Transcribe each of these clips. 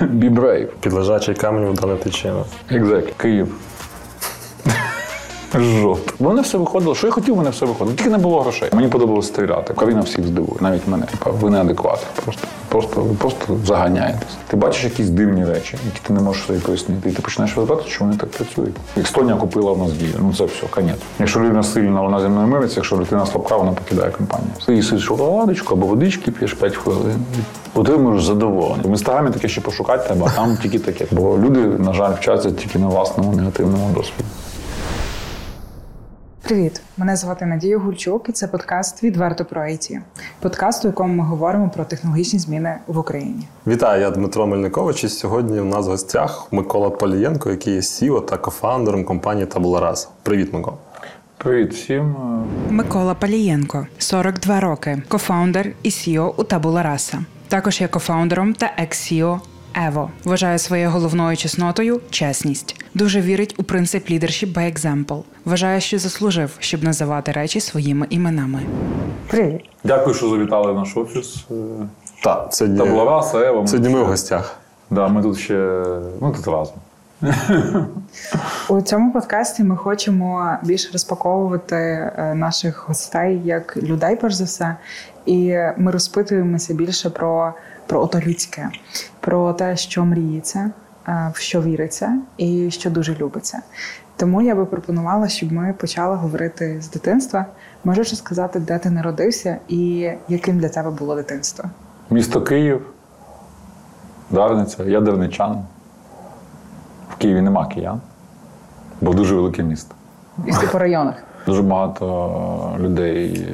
Be brave. Під лежачий камінь вода не тече. Exactly. Київ. Жовт. Воно все виходило. Що я хотів, мене все виходило. Тільки не було грошей. Мені подобалося стріляти. Каріна всіх здивує, навіть мене. Ви неадекватні. Просто, просто, ви просто заганяєтесь. Ти бачиш якісь дивні речі, які ти не можеш собі пояснити. І ти починаєш розбирати, що вони так працюють. Естонія купила в нас дію. Ну це все, конець. Якщо людина сильна, вона зі мною мириться, якщо людина слабка, вона покидає компанію. Ти їсиш шоколадочку або водички п'єш 5 хвилин. Отримуєш задоволення. В інстаграмі таке ще пошукати треба, а там тільки таке. Бо люди, на жаль, вчаться тільки на власному негативному досвіді. Привіт! Мене звати Надія Гульчук, і це подкаст Відверто про IT. Подкаст, у якому ми говоримо про технологічні зміни в Україні. Вітаю, я Дмитро Мельникович. І сьогодні у нас в гостях Микола Полієнко, який є CEO та кофаундером компанії Rasa. Привіт, Микола. Привіт всім. Микола Палієнко, 42 роки, кофаундер і CEO у Tabula Rasa. Також є кофаундером та екс-CEO Ево вважає своєю головною чеснотою чесність. Дуже вірить у принцип leadership by example. Вважає, що заслужив, щоб називати речі своїми іменами. Привіт. Дякую, що завітали в наш офіс. Так, сьогодні, Та була вас, Ева. ми сьогодні ми в гостях. Да, ми тут ще ну тут разом. У цьому подкасті ми хочемо більше розпаковувати е, наших гостей як людей, перш за все, і ми розпитуємося більше про, про ото людське, про те, що мріється, е, в що віриться і що дуже любиться. Тому я би пропонувала, щоб ми почали говорити з дитинства. Можеш сказати, де ти народився і яким для тебе було дитинство? Місто Київ, Дарниця, я дарничанин. В Києві нема киян, бо дуже велике місто. І по районах. Дуже багато людей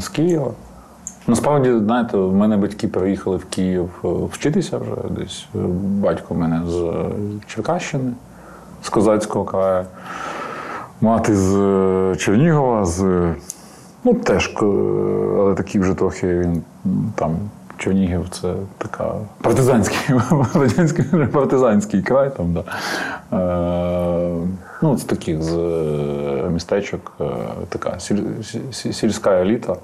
з Києва. Насправді, знаєте, в мене батьки переїхали в Київ е, вчитися вже десь. Е, Батько в мене з Черкащини, з Козацького краю. Мати з е, Чернігова, з ну теж, але такий вже трохи він там. Чернігів це така партизанський, радянський партизанський край там, да. Е, ну, з таких з містечок, така сіль, сільська еліта.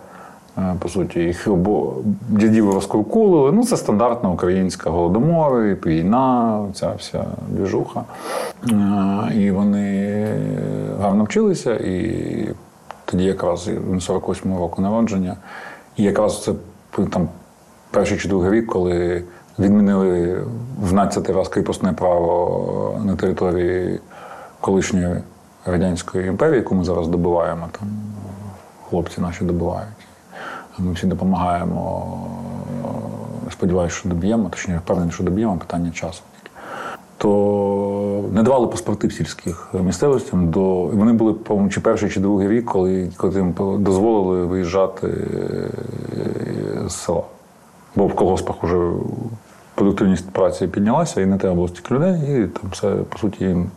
Е, По суті, їх обо дідів розкуркулили. Ну, це стандартна українська голодомори, війна, ця вся двіжуха. Е, І вони гарно вчилися, і тоді якраз він 48-го року народження. І якраз це там перший чи другий рік, коли відмінили в 12 раз кріпосне право на території колишньої радянської імперії, яку ми зараз добиваємо. Там хлопці наші добивають. Ми всі допомагаємо. Сподіваюся, що доб'ємо, точніше, впевнений, що доб'ємо питання часу. То не давали паспорти сільських місцевостям. До вони були, по-моєму, чи перший, чи другий рік, коли, коли їм дозволили виїжджати е, з села. Бо в колгоспах вже продуктивність праці піднялася, і не треба було стільки людей, і там все, по суті, їм,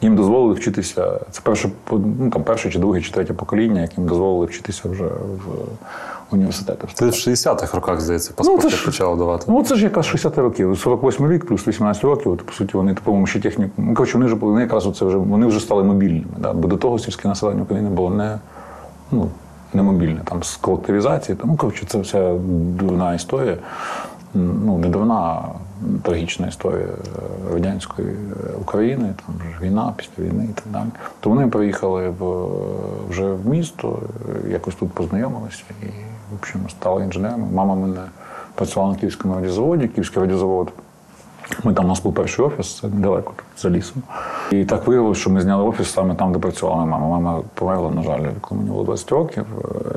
їм дозволили вчитися. Це перше, ну, там, перше чи друге, чи третє покоління, яким дозволили вчитися вже в університетах. Ти в 60-х роках, здається, паспорти Ну, ж- почав давати. Ну, це ж якраз 60 років. 48 рік плюс 18 років. От, по суті, вони, по-моєму, ще техніку. Ну, коротше, вони вже вони якраз оце вже вони вже стали мобільними. Да? Бо до того сільське населення України було не, ну, не мобільне. Там з колективізації. Там, ну, коротше, це вся дурна історія. Ну, не дурна, а трагічна історія е, радянської е, України, там ж війна, після війни і так далі. То вони приїхали в, вже в місто, е, якось тут познайомилися і, в общем, стала інженером. Мама мене працювала на Київському радіозаводі, Київський радіозавод. Ми там у нас був перший офіс, це недалеко за лісом. І так виявилося, що ми зняли офіс саме там, де працювала мама. Мама померла, на жаль, коли мені було 20 років,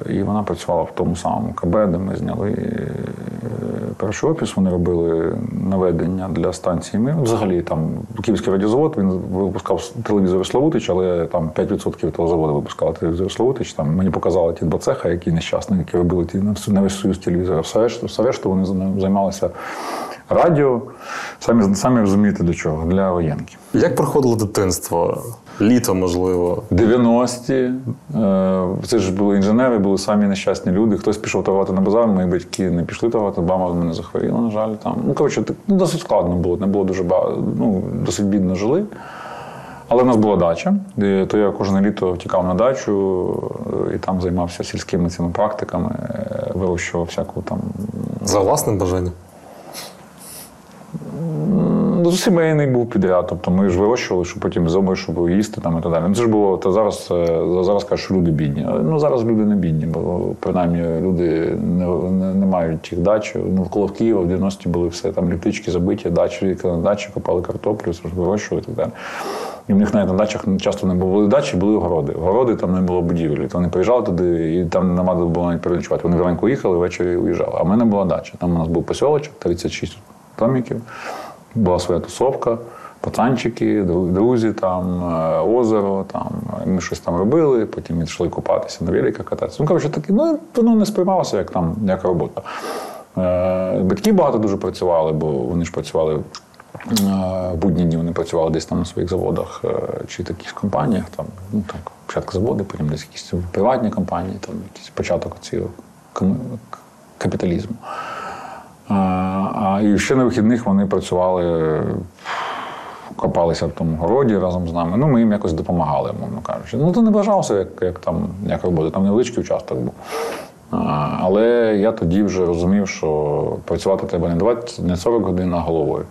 і вона працювала в тому самому КБ, де ми зняли е, перший офіс. Вони робили наведення для станції Мир. Взагалі там Київський радіозавод він випускав телевізори Славутич, але там 5% того заводу випускали телевізори Славутич. Там мені показали ті два цеха, які нещасні, які робили ті на весь союз телевізора. Все решту, все решту вони займалися радіо. Самі, самі розумієте до чого? Для воєнків. Як проходило дитинство? Літо, можливо. 90-ті. е, Це ж були інженери, були самі нещасні люди. Хтось пішов торгувати на базар, мої батьки не пішли торгувати, мама в мене захворіла, на жаль. Там. Ну, коротше, так, ну, досить складно було, не було дуже багато, ну, досить бідно жили. Але в нас була дача, де- то я кожне літо втікав на дачу е, і там займався сільськими цими практиками, е, вирощував всяку там За власним бажанням. Ну, сімейний був підряд. Тобто ми ж вирощували, щоб потім зимою, щоб їсти там і так далі. Ну, це ж було, то зараз, е, зараз кажуть, що люди бідні. Ну зараз люди не бідні, бо принаймні люди не, не, не мають їх дач. Ну, вколо Києва в 90-ті були все там ліптички забиті, дачі, на дачі, копали картоплю, вирощували і так далі. І в них навіть на дачах часто не були дачі, були городи. Городи там не було будівлі. То вони приїжджали туди, і там нема було навіть переночувати. Вони вранку їхали, ввечері уїжджали. А в мене була дача. Там у нас був посілочок, 36 домиків, була своя тусовка, пацанчики, друзі, там, е, озеро, там, ми щось там робили, потім йшли купатися на великах кататися. Ну, коротше, таке, ну, воно не сприймалося як, там, як робота. Е, Батьки багато дуже працювали, бо вони ж працювали Е, в будні дні вони працювали десь там на своїх заводах чи таких компаніях. Там, ну, так, спочатку заводи, потім десь якісь приватні компанії, там якийсь початок цього капіталізму. А, а і ще на вихідних вони працювали, копалися в тому городі разом з нами. Ну, ми їм якось допомагали, мовно кажучи. Ну, то не вважався, як, як там як робота, там невеличкий участок був. А, Але я тоді вже розумів, що працювати треба не 20, не 40 годин, а головою.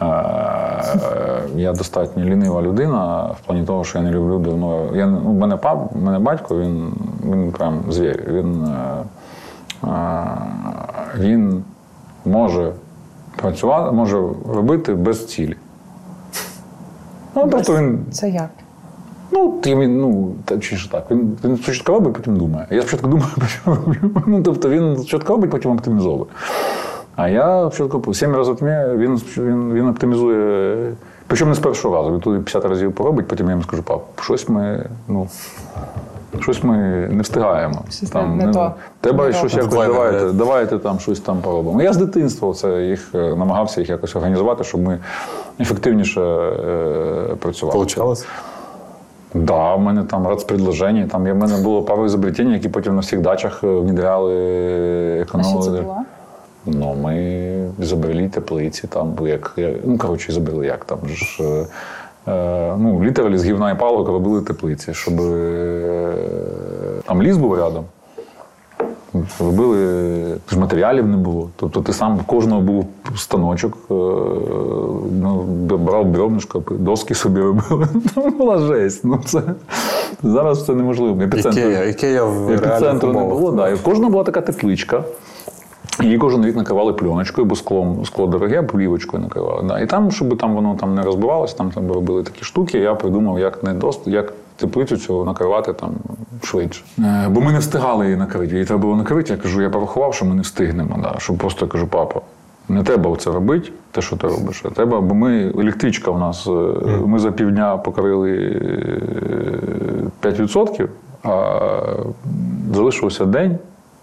Е, е, Я достатньо лінива людина в плані того, що я не люблю давно. Я, не- ну, мене пап, мене батько, він, він прям звір. Він, е, е, він може працювати, може робити без цілі. Ну, просто він Це як? Ну, він, ну, чи ж так. Він, він спочатку робить, потім думає. Я спочатку думаю, потім роблю. Ну, тобто він спочатку робить, потім оптимізовує. А я спочатку сім разів в він, він, він оптимізує. Причому не з першого разу. Він туди 50 разів поробить, потім я йому скажу, пап, щось ми, ну, щось ми не встигаємо. Щось не- не то. Треба Не щось то. якось давайте, да. давайте там щось там поробимо. Я з дитинства це їх е, намагався їх якось організувати, щоб ми ефективніше е, працювали. Получалось? Да, в мене там рацпредложення, там є- в мене було пару изобретень, які потім на всіх дачах е, внедряли, А що це було? Ну, ми зобрели теплиці, там, як, як- ну, коротше, зобрели, як там ж. Е, ну, літералі з гівна і палок робили теплиці, щоб е, там ліс був рядом. Робили, ж матеріалів не було. Тобто ти сам в кожного був станочок, е, ну, брав бревнишко, доски собі робили. Там була жесть. Ну, це, зараз це неможливо. Епіцентр- Ікея, Ікея в Епіцентру не було, да. І в кожного була така тепличка. Її кожен рік накривали пленочкою, бо склом, скло дороге, плівочкою накривали. Да. І там, щоб там воно там не розбивалося, там, там робили такі штуки, я придумав, як не дост, як теплицю цю накривати там швидше. Е, бо ми не встигали її накрити. Її треба було накрити. Я кажу, я порахував, що ми не встигнемо. Да. Щоб просто я кажу, папа, не треба це робити, те, що ти робиш. А треба, бо ми електричка у нас. е, Ми за півдня покрили е, 5%, а залишився день.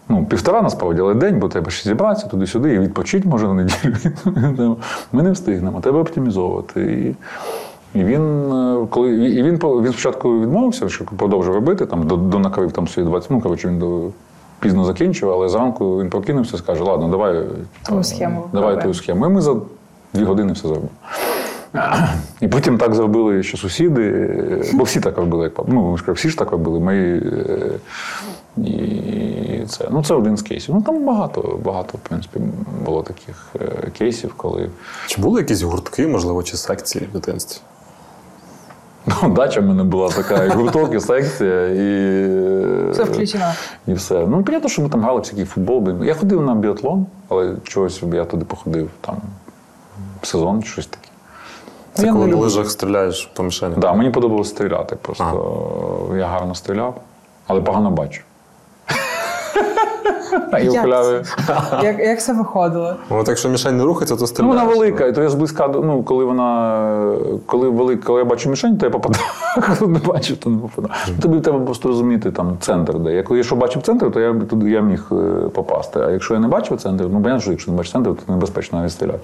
Ну, півтора насправді, але день, бо треба ще зібратися туди-сюди і відпочити може на неділю. Ми не встигнемо, треба оптимізовувати. І, і він, е, коли, і він, він спочатку відмовився, що продовжив робити, там, до, до накрив там свої 20, ну, коротше, він до, пізно закінчив, але зранку він прокинувся і скаже, ладно, давай, Твою схему давай робимо». твою схему. І ми за дві години все зробимо. І потім так зробили ще сусіди, бо всі так робили, як ну, всі ж так робили. Ми, е, і це, ну, це один з кейсів. Ну там багато, багато, в принципі, було таких е, кейсів, коли Чи були якісь гуртки, можливо, чи секції в дитинстві? ну, дача в мене була така, і гурток, і секція, і. е, Все включено. І все. Ну, понятно, що ми там грали всякий футбол. Я ходив на біатлон, але чогось я туди походив там сезон, щось таке. Це Я коли на лижах стріляєш по мішені? Так, мені подобалося стріляти. Просто я гарно стріляв, але погано бачу. І Як окуляри. Як, як це виходило? Ну, От якщо мішень не рухається, то Ну, вона велика, і то я зблизька, до- ну, коли вона. Коли велика, коли я бачу мішень, то я попадаю. Коли не бачу, то не попадаю. Тобі треба просто розуміти там центр, де. Я коли якщо бачив центр, то я туди я міг е, попасти. А якщо я не бачив центр, ну понятно, що якщо не бачиш центр, то небезпечно навіть стріляти.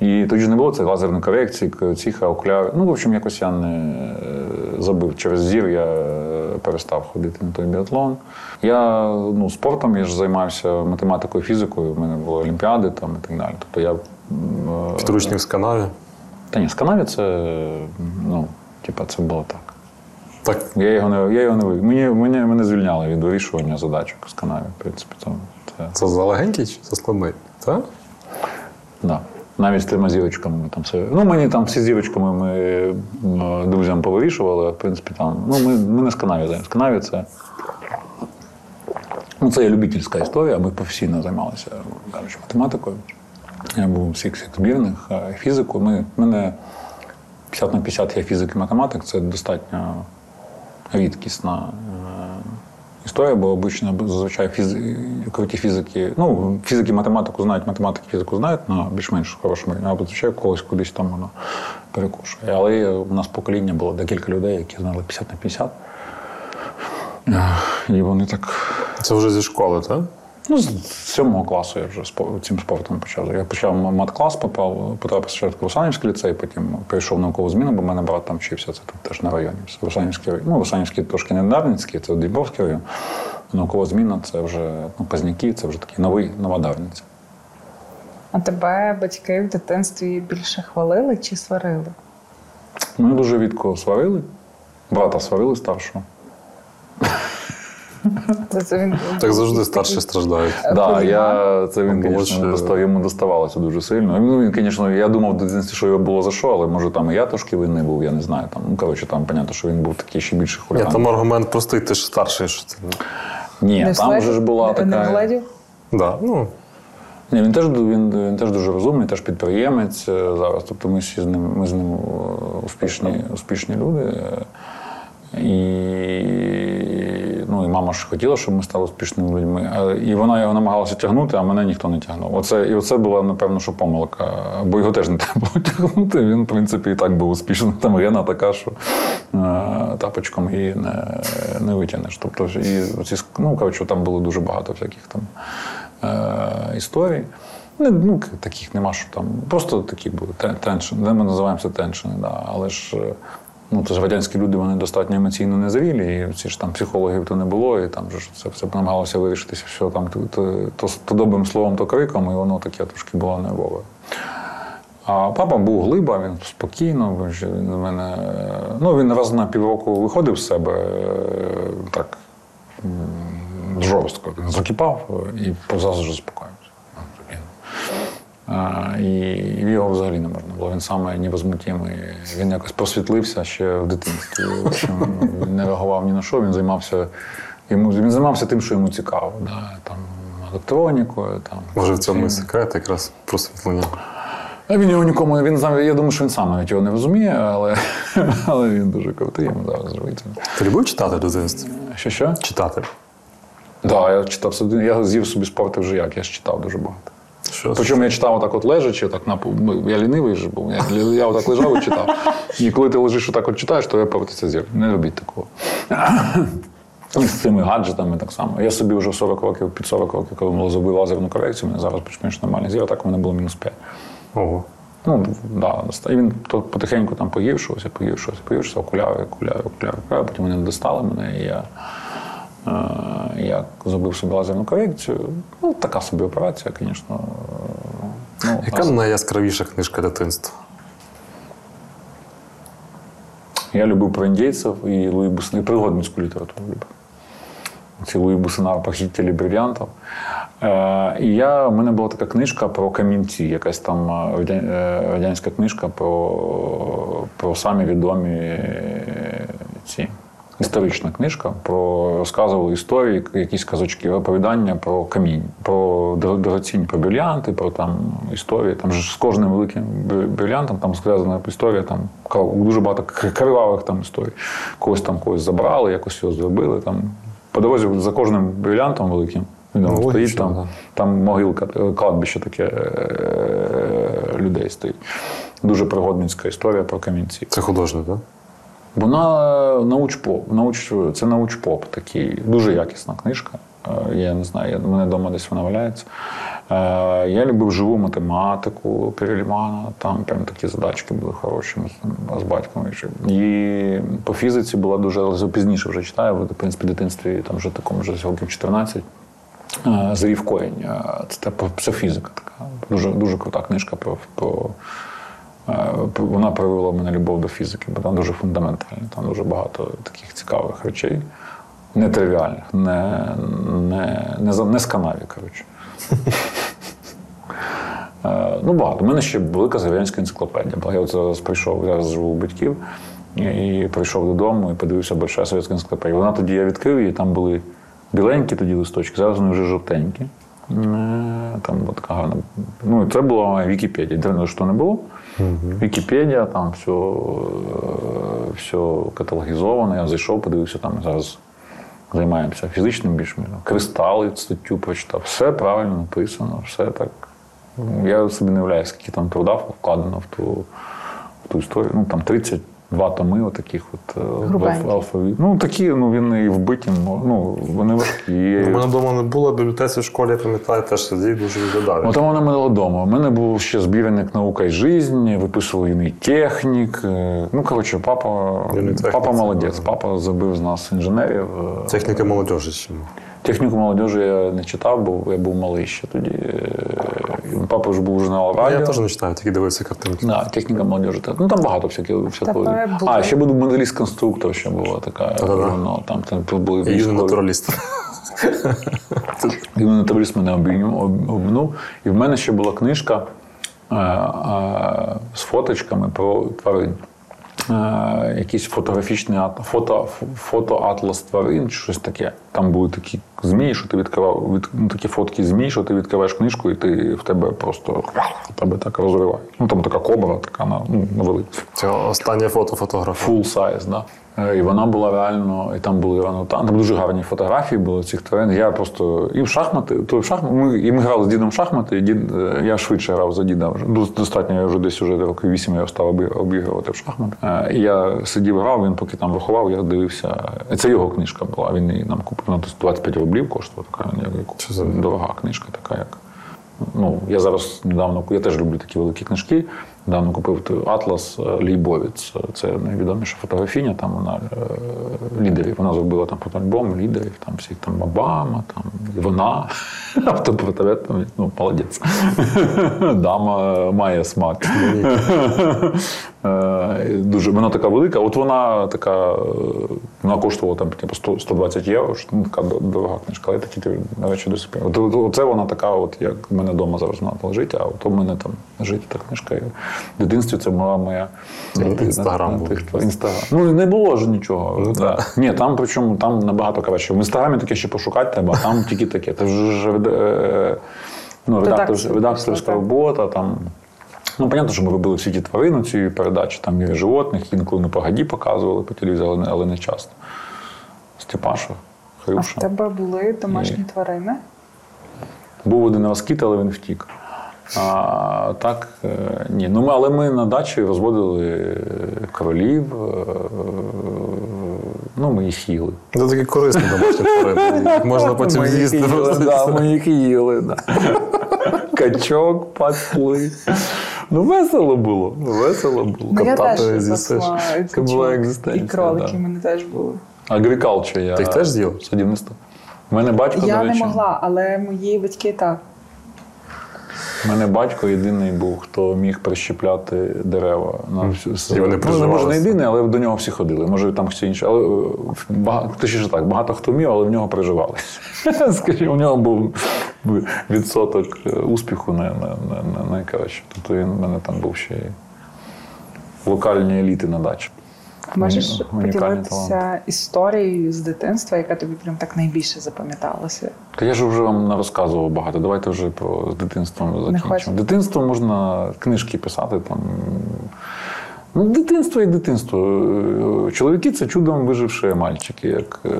І тоді ж не було це лазерної корекції, к- ціха, окуляри. Ну, в общем, якось я не е, забив. Через зір я е, перестав ходити на той біатлон. Я ну, спортом я ж займався математикою, фізикою. У мене були олімпіади там і так далі. Тобто я е, Підручник з канаві. та ні, з канаві це, ну, типа, це було так. Так, Я його не, я його не вив. Мені, мене, мене звільняли від вирішування задачок з канаві, в принципі. Тому це, це за легенький чи за складний? Так? да. Навіть з трьома зірочками ми там все. Ну, мені там всі зірочками ми друзям повирішували, в принципі там. Ну, ми, ми не з канаві займаємося. З канаві це. Ну, це є любительська історія, ми професійно займалися кажучи, математикою. Я був всіх всіх збірних, е, фізику. Ми, мене 50 на 50 є фізик і математик, це достатньо рідкісна е, історія, бо обично зазвичай фізи, круті фізики, ну, фізики математику знають, математики фізику знають на більш-менш хорошому рівні, а зазвичай когось кудись там воно перекушує. Але у нас покоління було декілька людей, які знали 50 на 50. Е, І вони так Це вже зі школи, так? Ну, з сьомого класу я вже цим спортом почав. Я почав мат-клас, попав, потрапив спочатку в Русанівський ліцей, потім прийшов в наукову зміну, бо в мене брат там вчився, це тут теж на районі. Русанівський район. Ну, Русанівський трошки не Дарницький, це Дібровський район. Наукова зміна це вже ну, Пазняки, це вже такий новий, нова Дарниця. А тебе батьки в дитинстві більше хвалили чи сварили? Мене дуже рідко сварили. Брата сварили старшого. Це, він Так завжди старші страждають. Да, я, це він, звісно, достав, йому доставалося дуже сильно. Ну, він, звісно, я думав в дитинстві, що його було за що, але може там і я трошки винний був, я не знаю. Там, ну, коротше, там, понятно, що він був такий ще більше Ні, хуліган. там аргумент простий, ти ж старший. Що це... Ні, не там вже ж була не, не така. владів? Да, ну, Ні, він теж він, він теж дуже розумний, теж підприємець е, зараз. Тобто ми всі з ним, ми з ним е, успішні, успішні люди. Е, І, ну, і мама ж хотіла, щоб ми стали успішними людьми. І вона його намагалася тягнути, а мене ніхто не тягнув. Оце, і оце була, напевно, що помилка. Бо його теж не треба було тягнути. Він, в принципі, і так був успішний. Там Гена така, що е, тапочком її не, не витягнеш. Тобто, і оці, ну, коротше, там було дуже багато всяких там е, історій. Не, ну, таких нема, що там. Просто такі були те- теншини. Де ми називаємо це да. але ж. Ну, то ж радянські люди вони достатньо емоційно незрілі, і ці ж там психологів то не було, і там ж це все намагалося вирішитися, що там то, то, то, то добрим словом, то криком, і воно таке трошки було нервове. А папа був глиба, він спокійно, він в мене. Ну, він раз на півроку виходив з себе е, так жорстко. Він закипав е, і заспокоївся. Ну, такий. А, і його взагалі не можна було. Він саме невозмутимий. Він якось просвітлився ще в дитинстві. В общем, він не реагував ні на що, він займався. Йому, він займався тим, що йому цікаво. Да? Там, електронікою. Там, може в цьому і секрет якраз просвітлення. А він його нікому він знав. Я думаю, що він сам навіть його не розуміє, але, але він дуже крутий, йому зараз живиться. Ти любив читати в дитинстві? Що що? Читати. Так, да, я читав. Я з'їв собі спорти вже як, я ж читав дуже багато. Що? Причому я читав отак от лежачи, так на ну, я лінивий ж був. Я, я отак лежав і читав. І коли ти лежиш отак от читаєш, то я повертиться зір. Не робіть такого. І з цими гаджетами так само. Я собі вже 40 років, під 40 років, коли було зробив лазерну корекцію, мене зараз більш-менш нормальний зір, а так у мене було мінус 5. Ого. Ну, да, і він то потихеньку там погіршувався, погіршувався, погіршувався, окуляри, окуляри, окуляри, окуляри. Потім вони не достали мене, і я, я зробив собі лазерну корекцію. Ну, така собі операція, звісно. Ну, Яка а- найяскравіша книжка дитинства? Я любив про індійців і Луї Буссенара, і пригодницьку літературу любив. Ці Луї Буссенара «Похитители бриллиантов». Е, і я, у мене була така книжка про камінці, якась там е, е, радянська книжка про, про самі відомі е, ці. Історична книжка про розказували історії, якісь казочки, оповідання про камінь, про дор- дорогоцінні, про брилянти, про там історії. Там ж з кожним великим бри- там зв'язана історія, там дуже багато кривавих там історій. Когось там когось забрали, якось його зробили. Там по дорозі за кожним брилянтом великим. Ну, стоїть там, да. там могилка, е, кладбище таке е, людей стоїть. Дуже пригодницька історія про камінці. Це художник, так? Вона научпоп, науч, це научпоп такий, дуже якісна книжка. Е, Я не знаю, у мене вдома десь вона валяється. Е, Я любив живу математику Перельмана, там прям такі задачки були хороші з- батьком. І по фізиці була дуже, пізніше вже читаю, в принципі, в дитинстві там вже такому вже років 14. Е, Зарів Коень. Е, Це та психофізика така. Дуже, дуже крута книжка про, про Е, Вона привела мене любов до фізики, бо там дуже фундаментально, там дуже багато таких цікавих речей, нетривіальних, не, не, не, не з канаві, коротше. Е, Ну, багато. У мене ще велика Завірянська енциклопедія. Я от зараз прийшов, зараз живу у батьків, і прийшов додому і подивився Большая Совєтська енциклопедія. Вона тоді я відкрив її, там були біленькі тоді листочки, зараз вони вже жовтенькі. Там от така гарна. Ну, це була Вікіпедія. Дивно, що не було. Вікіпедія, там все, е, все каталогізовано. Я зайшов, подивився там зараз. Займаємося фізичним більш міром. Кристали, статтю прочитав. Все правильно написано, все так. Ну, Я собі не уявляю, скільки там труда вкладено в ту, в ту історію. Ну там 32 томи, отаких от е, алфавіт. Ну такі, ну він і вбиті, ну вони важкі. У мене вдома не було, бібліотеці в школі, я пам'ятаю, теж сидів дуже відглядав. От у мене вдома. У мене був ще збірник наука і жизнь, виписував він і технік. Е, Ну, коротше, папа, папа молодець. Папа забив з нас інженерів. Е, Техніка молодежі. Техніку молодежі я не читав, бо я був малий ще тоді. Е, Папа вже був журнал А радіо. я теж не читаю, тільки дивився картинки. Да, техніка молодежі. Ну там багато всякого. всякого. А, ще був моделіст-конструктор, ще була така. Ну, там, там були І юний натураліст. І натураліст мене обійнув, об- обминув. І в мене ще була книжка е, е, з фоточками про тварин. Якийсь фотографічний фото, фотоатлас тварин, щось таке. Там були такі змії, що ти відкривав, від, ну, такі фотки змій, що ти відкриваєш книжку, і ти в тебе просто тебе так розриває. Ну там така кобра, така на ну, невелика. Це останнє фото фотографа. Full size, да. Е, І вона була реально, і там були ну, там, там дуже гарні фотографії були цих тварин. Я просто і в шахмати, то в шахмати. Ми, і ми грали з дідом в шахмати, і дід, е, я швидше грав за діда. Вже Ну, достатньо, я вже десь уже років вісім я став обігрувати в шахмати. Е, І я сидів, грав, він поки там виховав, я дивився. Це його книжка була. Він її нам купив. Десь 25 рублів коштувала така як, Що за- дорога книжка, така як. Ну, я зараз недавно я теж люблю такі великі книжки. Недавно купив Атлас е, Лейбовіц. Це найвідоміша фотографіня. Там вона е, лідерів. Вона зробила там фотоальбом лідерів, там всіх там Обама, там і вона. Автопортрет, ну, молодець. Дама має смак. Е, Дуже вона така велика. От вона така, е, вона коштувала там типу 100, 120 євро. що, Ну, така дорога книжка, але такі ти речі до. От, от, оце вона така, от як в мене вдома зараз вона лежить, а от у мене там лежить та книжка. І в дитинстві це була моя Інстаграм був. тих- Інстаграм. Ну не було ж нічого. Ну, да. Ні, там причому там набагато краще. В інстаграмі таке ще пошукати треба, а там тільки таке. Це вже е, ну, редактор, редакторська робота. Там. Ну, понятно, що ми робили всі ті тварини цієї передачі, там і животних, інколи на погоді показували по телевізору, але не, але не часто. Степаша, А в тебе були домашні тварини? Був один розкіт, але він втік. А так, е, ні. Ну, ми, але ми на дачі розводили е, королів, е, ну, ми їх їли. Це такі корисні домашні тварини. Можна потім з'їсти. ми їх їли. Качок пасли. Ну, весело було. Весело було. Ну, теж з'їсиш. Це була екзистенція, І кролики в мене теж були. Агрикалча я. Ти їх теж з'їв? Садівництво. У мене батько, Я до не могла, але мої батьки так. У мене батько єдиний був, хто міг прищепляти дерева на всю І вони Ну, не може не єдиний, але до нього всі ходили. Може, там хтось інший. Але е, багато, точніше так, багато хто вмів, але в нього приживалися. Скажімо, у нього був відсоток е, успіху на, на, на, на найкраще. Тобто він в мене там був ще й локальні еліти на дачі. Можеш поділитися історією з дитинства, яка тобі прям так найбільше запам'яталася? Та я ж вже вам не розказував багато. Давайте вже про з дитинством закінчимо. Дитинство можна книжки писати там. Ну, дитинство і дитинство. Чоловіки це чудом виживши мальчики, як е,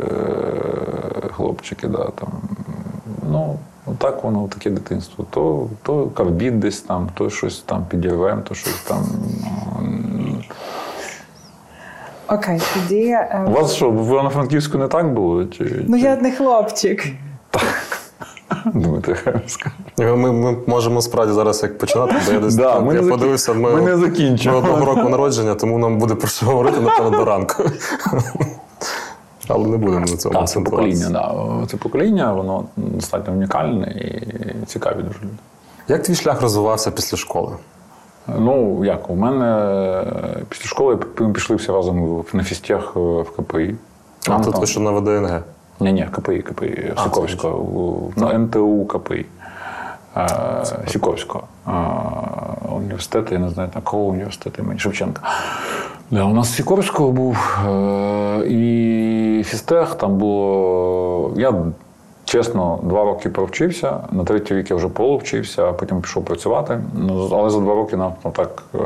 хлопчики. Да, там. Ну, так воно таке дитинство. То, то карбід десь там, то щось там підірвем, то щось там. Окей, тоді. е, У вас що, в Івано-Франківську не так було? Чи, Ну чи... я не хлопчик. Думаєте, хай скажу. Ми, ми можемо справді зараз як починати, бо я десь Да, так, ми я не подивився. Ми, ми не закінчимо. Ми одного року народження, тому нам буде про що говорити, напевно, до ранку. Але не будемо на цьому Так, це покоління, да. Це покоління, воно достатньо унікальне і цікаві дуже люди. Як твій шлях розвивався після школи? Ну, як, у мене після школи ми пішли всі разом на фістях е, в КПІ. А Там, тут там- ви що на ВДНГ? Ні, ні, КПІ, КПІ, А, Сокольського, на НТУ КПІ. е, Сікорського е, університету, я не знаю, якого університету імені Шевченка. Да, у нас Сікорського був е, і фістех там було. Я чесно два роки провчився, на третій рік я вже полувчився, а потім пішов працювати. Ну, але за два роки нам ну, так е,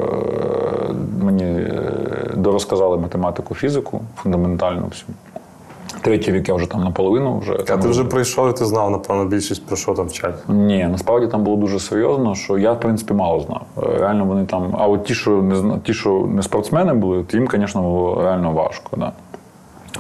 мені е, дорозказали математику, фізику фундаментальну всю. Третій рік я вже там наполовину вже. А ти вже прийшов і ти знав, напевно, більшість про що там вчать. Ні, насправді там було дуже серйозно, що я, в принципі, мало знав. Е, Реально вони там. А от ті, що не ті, що не спортсмени були, то їм, звісно, було реально важко. Да.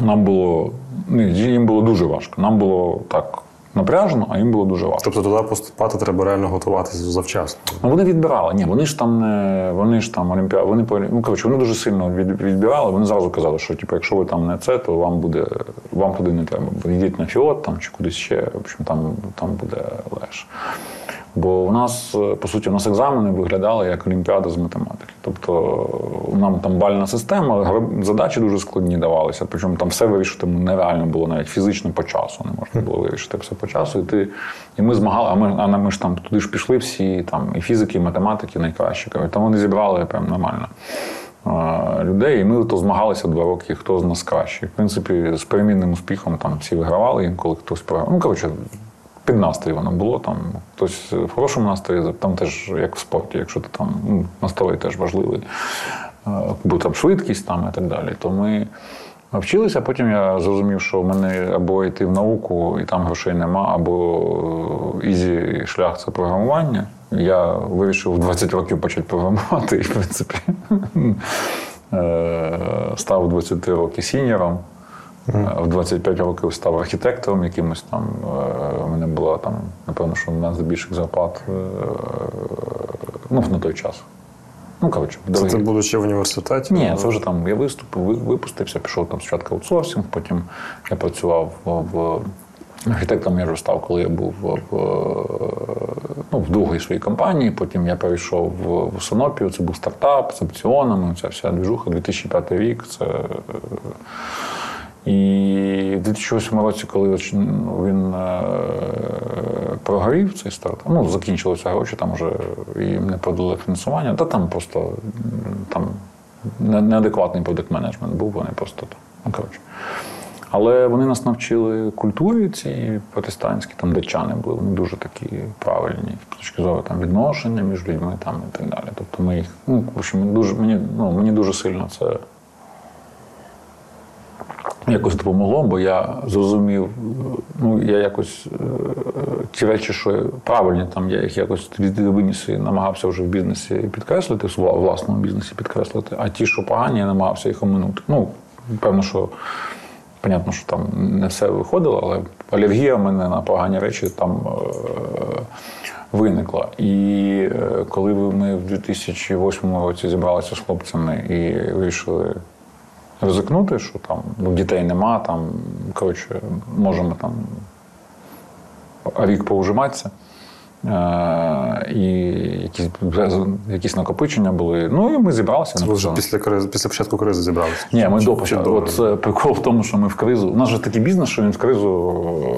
Нам було. Ні, їм було дуже важко. Нам було так напряжно, а їм було дуже важко. Тобто туди поступати треба реально готуватися завчасно. Ну, вони відбирали. Ні, вони ж там не вони ж там олімпіади. Вони по ну коротше, вони дуже сильно від, відбирали. Вони зразу казали, що типу, якщо ви там не це, то вам буде вам туди не треба. Йдіть на фіот там чи кудись ще. В общем, там, там буде легше. Бо у нас, е, по суті, у нас екзамени виглядали як олімпіада з математики. Тобто нам там бальна система, задачі дуже складні давалися. Причому там все вирішити нереально було навіть фізично по часу. Не можна було вирішити все по часу. І ти і ми змагали, а ми, а ми ж там туди ж пішли всі, там і фізики, і математики найкращі. Там вони зібрали прям нормально. е, Людей, і ми то змагалися два роки, хто з нас кращий. В принципі, з перемінним успіхом там всі вигравали, інколи хтось програв. Ну, коротше, під настрій воно було. Там хтось в хорошому настрої, там теж як в спорті, якщо ти там ну, настрой теж важливий, е, бо там швидкість там і так далі. То ми вчилися, а потім я зрозумів, що в мене або йти в науку, і там грошей нема, або е, easy шлях це програмування. Я вирішив в 20 років почати програмувати, і в принципі е, став у 23 роки senior ом. Е, В 25 років став архітектором якимось там. е, У мене була там, напевно, що одна з більших зарплат е, ну, на той час. Ну, коротше, Це ти будучи в університеті? Ні, це вже там я виступив, випустився, пішов там спочатку аутсорсинг, потім я працював в, в архітектором я вже став, коли я був в, в, ну, в другій своїй компанії. Потім я перейшов в, в Сонопію, це був стартап з опціонами, ця вся двіжуха, 2005 рік. Це, і в 2008 році, коли він е, прогорів цей стартап, ну, закінчилися гроші, там вже і не продали фінансування, та там просто там неадекватний продакт менеджмент був, вони просто там. Ну, коротше. Але вони нас навчили культурі цієї протестантській, там датчани були, вони дуже такі правильні з точки зору там, відношення між людьми там, і так далі. Тобто ми їх, ну, в общем, дуже, мені, ну, мені дуже сильно це якось допомогло, бо я зрозумів, ну я якось е, ті речі, що правильні, там я їх якось виніс і намагався вже в бізнесі підкреслити, в власному бізнесі підкреслити, а ті, що погані, я намагався їх оминути. Ну, певно, що понятно, що там не все виходило, але алергія в мене на погані речі там е, виникла. І е, коли ми в 2008 році зібралися з хлопцями і вирішили ризикнути, що там ну, дітей нема, там, коротше, можемо там рік поужиматися. Е, і якісь, якісь накопичення були. Ну і ми зібралися. Це ви вже після кризи, після початку кризи зібралися? Ні, ми до початку. От це прикол в тому, що ми в кризу. У нас же такий бізнес, що він в кризу,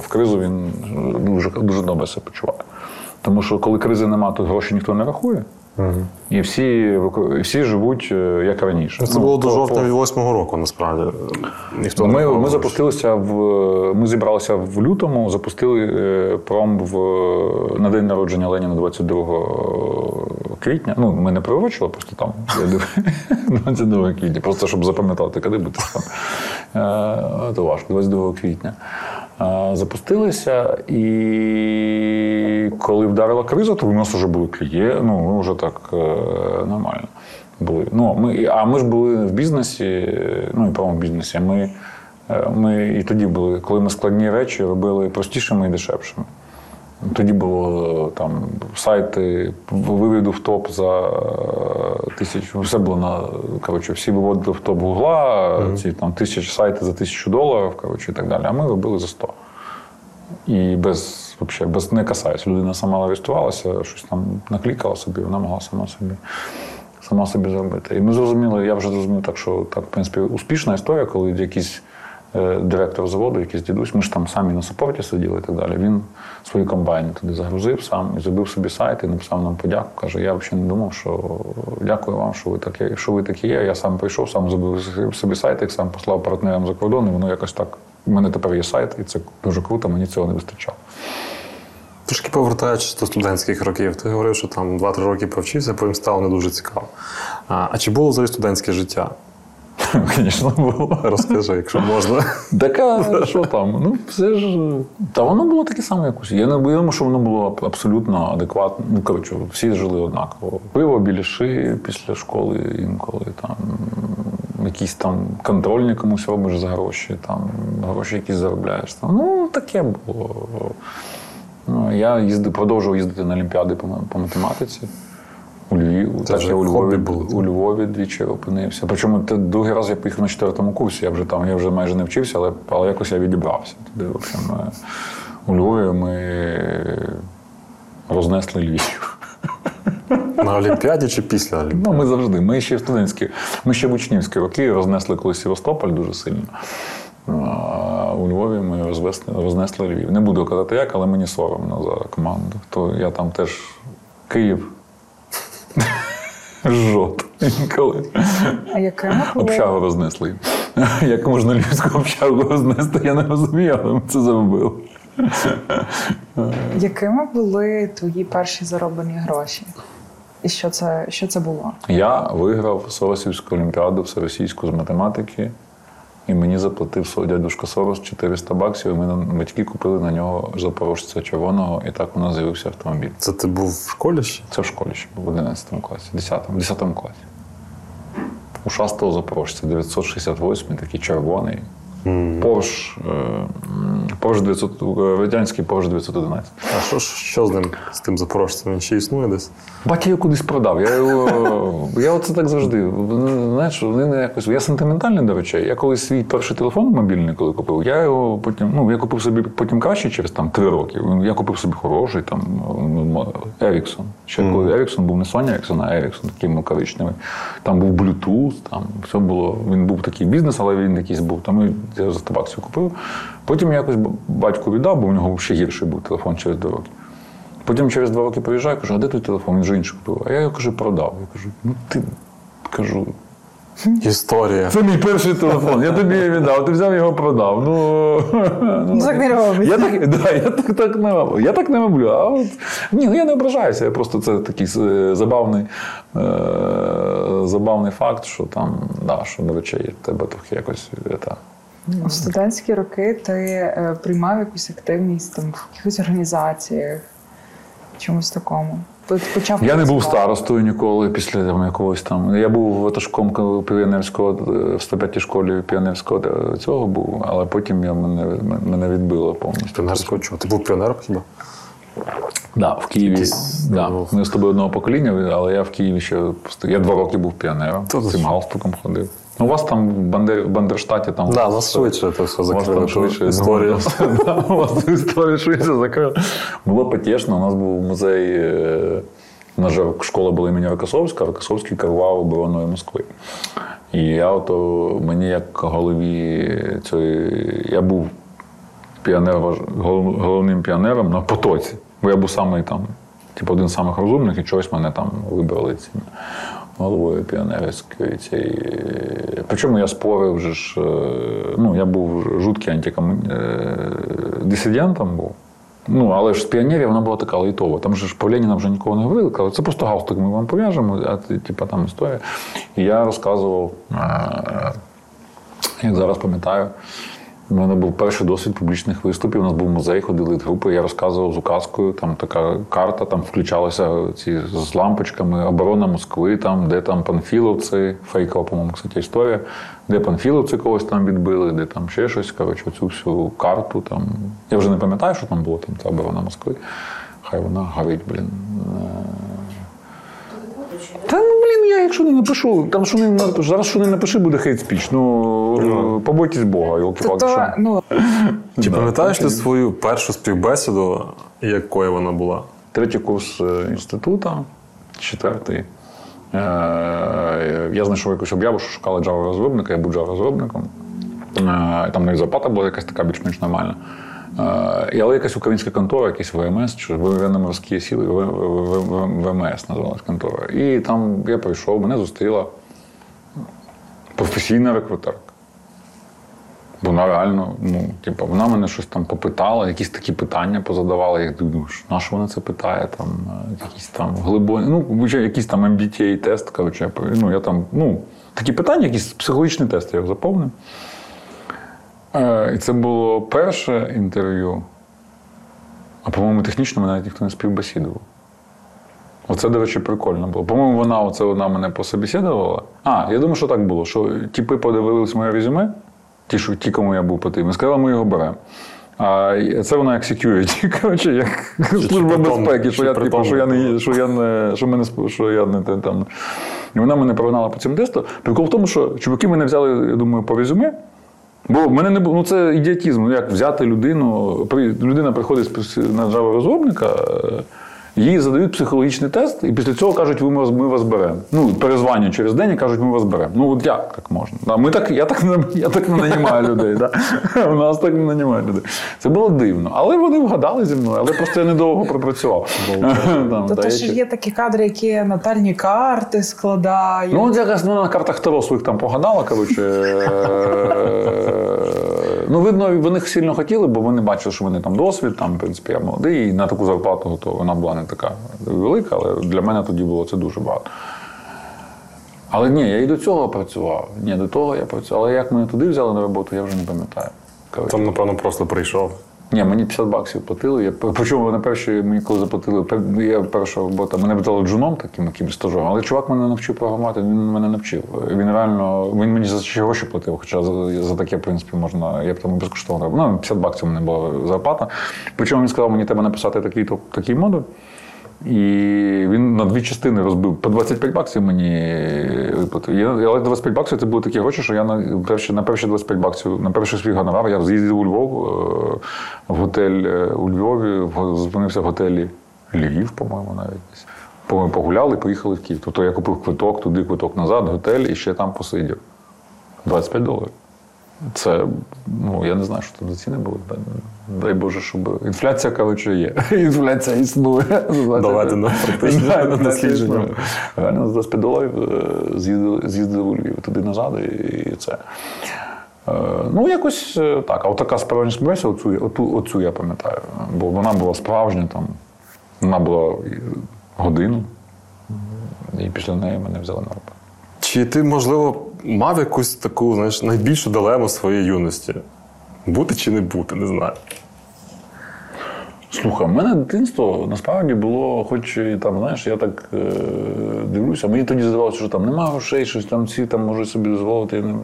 в кризу він дуже, дуже добре себе почуває. Тому що коли кризи немає, то гроші ніхто не рахує. І всі, всі живуть е, як раніше. Ну, Це Ну, було до жовтня від восьмого року, насправді. Ніхто ми, рахував ми запустилися в. Ми зібралися в лютому, запустили е, пром в, на день народження Леніна 22 квітня. Ну, ми не пророчили, просто там я див- 22 квітня, просто щоб запам'ятати, коли бути там. Е, То важко, 22 квітня. Запустилися, і коли вдарила криза, то у нас вже були клієнти, ну, ми вже так е, нормально були. Ну, ми, а ми ж були в бізнесі, ну і правому бізнесі. Ми, е, ми і тоді були, коли ми складні речі робили простішими і дешевшими. Тоді було там сайти виведу в топ за е, тисячу. Все було на коротше, всі виводили в топ гугла, ці там тисячі сайти за тисячу доларів, коротше, і так далі. А ми робили за 100. І без, вообще, без не касаюсь. Людина сама реєструвалася, щось там наклікала собі, вона могла сама собі, сама собі зробити. І ми зрозуміли, я вже зрозумів так, що так, в принципі, успішна історія, коли якісь директор заводу, якийсь дідусь. Ми ж там самі на супорті сиділи і так далі. Він свої комбайни туди загрузив сам і зробив собі сайт і написав нам подяку. Каже: я взагалі не думав, що дякую вам, що ви такі, що ви такі є. Я сам прийшов, сам зробив собі сайт, як сам послав партнерам за кордон, і воно якось так. У мене тепер є сайт, і це дуже круто, мені цього не вистачало. Трошки повертаючись до студентських років, ти говорив, що там 2-3 роки повчився, потім стало не дуже цікаво. А, а чи було взагалі студентське життя? Звісно, було. Розкажи, якщо можна. Така, що там? Ну, все ж. Та воно було таке саме якось. Я не думаю, що воно було абсолютно адекватно. Ну, коротше, всі жили однаково. Пиво, біліши після школи інколи там. Якісь там контрольні комусь робиш за гроші, там гроші якісь заробляєш. Там. Ну, таке було. Ну, я їздив, продовжував їздити на Олімпіади по, по математиці. У Львів. Це так я у Львові, було, у Львові двічі опинився. Причому те, другий раз я поїхав на четвертому курсі, я вже там, я вже майже не вчився, але, але якось я відібрався. Туди, в общем, е, у Львові ми рознесли Львів. На Олімпіаді чи після Олімпіади? Ну, ми завжди. Ми ще в студентські, ми ще в учнівські роки рознесли колись Севастополь дуже сильно. А у Львові ми розвесли, рознесли Львів. Не буду казати як, але мені соромно за команду. То я там теж Київ. Жот інколи. А були, Общагу рознесли. Як можна людську общагу рознести, я не розумію, але ми це зробили. якими були твої перші зароблені гроші? І що це, що це було? Я виграв Соросівську олімпіаду всеросійську з математики, і мені заплатив свій дядюшка Сорос 400 баксів, і Ми батьки купили на нього запорожця червоного, і так у нас з'явився автомобіль. Це ти був в школі ще? Це в школі ще був в 11 класі, 10, 10 класі. Ушастого запорожця, 968, такий червоний. Порш, Порш 900, е, радянський Порш 911. А що, що з ним, з тим запорожцем? Він ще існує десь? Батя його кудись продав. Я його. Я оце так завжди. Знаєш, вони не якось. Я сентиментальний до речей. Я колись свій перший телефон мобільний, коли купив, я його потім. Ну, я купив собі потім краще через там три роки. Я купив собі хороший там Еріксон. Ще коли Еріксон був не Sony Еріксон, а Еріксон, такий ну. Там був Bluetooth, там все було. Він був такий бізнес, але він якийсь був. Там я за 100 баксів купив. Потім я якось батьку віддав, бо в нього ще гірший був телефон через два роки. Потім через два роки приїжджаю, кажу, а де той телефон? Він вже інший купив. А я його кажу, продав. Я кажу, ну ти кажу, Історія. це мій перший телефон, я тобі його віддав, ти взяв його продав. Ну, Ну, так не робиться. Я так, да, я так, так не роблю. Я так не роблю. А от, ні, ну я не ображаюся. Я просто це такий е, забавний, е, забавний факт, що там, да, що до речей тебе трохи якось. е, В студентські роки ти е, приймав якусь активність там в якихось організаціях, чомусь такому. Почав Я не був старостою ніколи після там, якогось там. Я був ватажком піонерського е, в 105-й школі піонерського цього був, але потім я мене, мене відбило повністю. Піонерського чого? Ти був піонером хіба? Да, в Києві. Якийсь, Да. ну, Ми з тобою одного покоління, але я в Києві ще я два роки був піонером. З цим галстуком ходив. Ну, у вас там в Бандер, Бандерштаті там. Да, у нас швидше це все У вас закрили. там швидше Історія. У вас історія швидше закрила. Було потішно. У нас був музей. е, У нас школа була імені Рокосовська, а Рокосовський керував обороною Москви. І я ото мені як голові цієї. Я був піонер, головним піонером на потоці. Бо я був самий там, типу, один з самих розумних, і чогось мене там вибрали головою піонерської цієї. Причому я спорив вже ж. е, Ну, я був жуткий антикому... е, дисидентом був. Ну, але ж з піонерів вона була така лайтова. Там же ж про Леніна вже нікого не говорили. Казали, це просто галстук, ми вам пов'яжемо, а це, типу, там історія. І я розказував, е, як зараз пам'ятаю, у мене був перший досвід публічних виступів. У нас був музей, ходили групи. Я розказував з указкою. Там така карта, там включалися ці з лампочками, оборона Москви, там, де там панфіловці, фейкова, по-моєму, кстати, історія, де панфіловці когось там відбили, де там ще щось. Коротше, цю всю карту. Там. Я вже не пам'ятаю, що там було там ця оборона Москви. Хай вона горить, блін. Ну я якщо не напишу, там що не напишу, зараз що не напиши, буде хейт спіч. Ну побойтесь Бога, йолки Тобто, ну, Чи пам'ятаєш ти свою першу співбесіду, якою вона була? Третій курс е, інституту, четвертий. Е, Я знайшов якусь об'яву, що шукали Java розробника, я був Java розробником. Е, Там навіть зарплата була якась така більш-менш нормальна. І- Але якась українська контора, якийсь ВМС, чи воєнно-морські В- ВМС називалась контора. І там я прийшов, мене зустріла професійна рекрутерка. Вона реально, ну, типу, вона мене щось там попитала, якісь такі питання позадавала. Я думаю, що, на що вона це питає? Там, е, якісь там глибокі, ну, якийсь там MBTI-тест, коротше, ну, я там, ну, такі питання, якісь психологічний тест я їх заповнив. І це було перше інтерв'ю. А по-моєму, технічно мене навіть ніхто не співбесідував. Оце, до речі, прикольно було. По-моєму, вона оце вона мене пособесідувала. А, я думаю, що так було, що тіпи подивились моє резюме, ті, що, ті, кому я був потрібен, сказали, ми його беремо. А це вона як security, коротше, як служба притом- безпеки, що чи я, типу, що я не що я не що мене що я не там. І вона мене прогнала по цьому тесту. Прикол в тому, що чуваки мене взяли, я думаю, по резюме. Бо в мене не було, ну це ідіотізм. Ну як взяти людину, людина приходить з- Java розробника, е, їй задають психологічний тест, і після цього кажуть, ви ми вас, ми вас беремо. Ну, перезванюють через день і кажуть, ми вас беремо. Ну от як так можна? Да, Ми так, я, так, не- я так не нанімаю людей. Да? У нас так не нанімають людей. Це було дивно. Але вони вгадали зі мною, але просто я недовго пропрацював. Там, Та да, то я ж ще- є такі кадри, які натальні карти складають. Ну, от якась на картах Таро своїх там погадала, коротше. Ну, видно, вони сильно хотіли, бо вони бачили, що вони там досвід, там, в принципі, я молодий, і на таку зарплату то Вона була не така велика, але для мене тоді було це дуже багато. Але ні, я і до цього працював. Ні, до того я працював. Але як мене туди взяли на роботу, я вже не пам'ятаю. Там, напевно, просто прийшов. Ні, мені 50 баксів платили. Я, причому на перші мені коли заплатили, я перша робота, мене питали джуном таким якимось стажом, але чувак мене навчив програмувати, він мене навчив. Він реально, він мені за гроші платив, хоча за, за таке, в принципі, можна, я б там безкоштовно. Ну, 50 баксів мене була зарплата. Причому він сказав, мені треба написати такий, такий модуль. І він на дві частини розбив. По 25 баксів мені виплатив. Я- Але 25 баксів це були такі гроші, що я на перші, на перші 25 баксів, на перший свій гонорар, я з'їздив у Львов е, в готель е, у Львові, зупинився в готелі Львів, по-моєму, навіть. По- Погуляли, поїхали в Київ. Тобто я купив квиток, туди квиток назад, готель і ще там посидів. 25 доларів. Це, ну, я не знаю, що там за ціни були. Дай- Боже, щоб. Інфляція, коротше, є. Інфляція існує. Доведено практично інфляція Реально, за 25 доларів у Львів туди назад, і, це. Е, Ну, якось е, так. А от така справжня співбесіда, оцю, я- оцю я пам'ятаю. Бо вона була справжня, там, вона була годину, і після неї мене взяли на роботу. Чи ти, можливо, мав якусь таку знаєш, найбільшу дилему своєї юності? Бути чи не бути, не знаю. Слухай, в мене дитинство насправді було, хоч і там, знаєш, я так е, дивлюся, мені тоді здавалося, що там немає грошей, щось там всі там можуть собі дозволити. Я, не...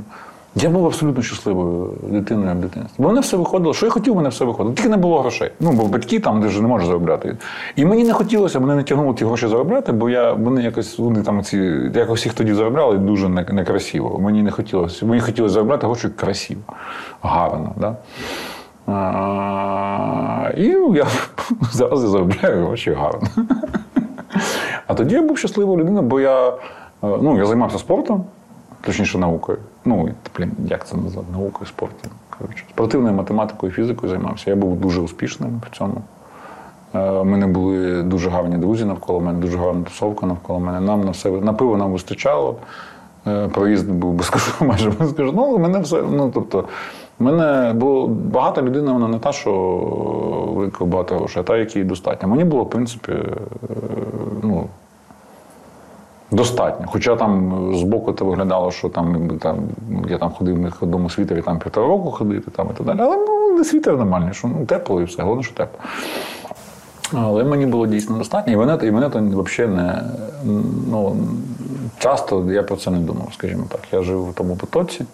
я був абсолютно щасливою дитиною в дитинстві. Бо мене все виходило, що я хотів, мене все виходило. Тільки не було грошей. Ну, бо батьки там, де ж не можуть заробляти. І мені не хотілося, мене не тягнуло ті гроші заробляти, бо я вони якось вони там ці, якось їх тоді заробляли дуже некрасиво. Мені не хотілося. Мені хотілося заробляти гроші красиво, гарно. Да? А, і я зараз заробляю гроші гарно. А тоді я був щасливою людиною, бо я, е, ну, я займався спортом, точніше наукою. Ну, блін, як це назвати? Наукою, спортом. Спортивною математикою, фізикою займався. Я був дуже успішним в цьому. Е, У мене були дуже гарні друзі навколо мене, дуже гарна тусовка навколо мене. Нам на все на пиво нам вистачало. Е, Проїзд був безкоштовно, майже безкоштовно. Ну, мене все. Ну, тобто, мене було багата людина, вона не та, що велика багато грошей, а та, якій достатньо. Мені було, в принципі, е, ну, достатньо. Хоча там з боку це виглядало, що там, там я там ходив в одному світері там півтора року ходити там, і так далі. Але ну, не світер нормальний, що ну, тепло і все, головне, що тепло. Але мені було дійсно достатньо, і мене, і мене то взагалі не. Ну, часто я про це не думав, скажімо так. Я жив в тому потоці.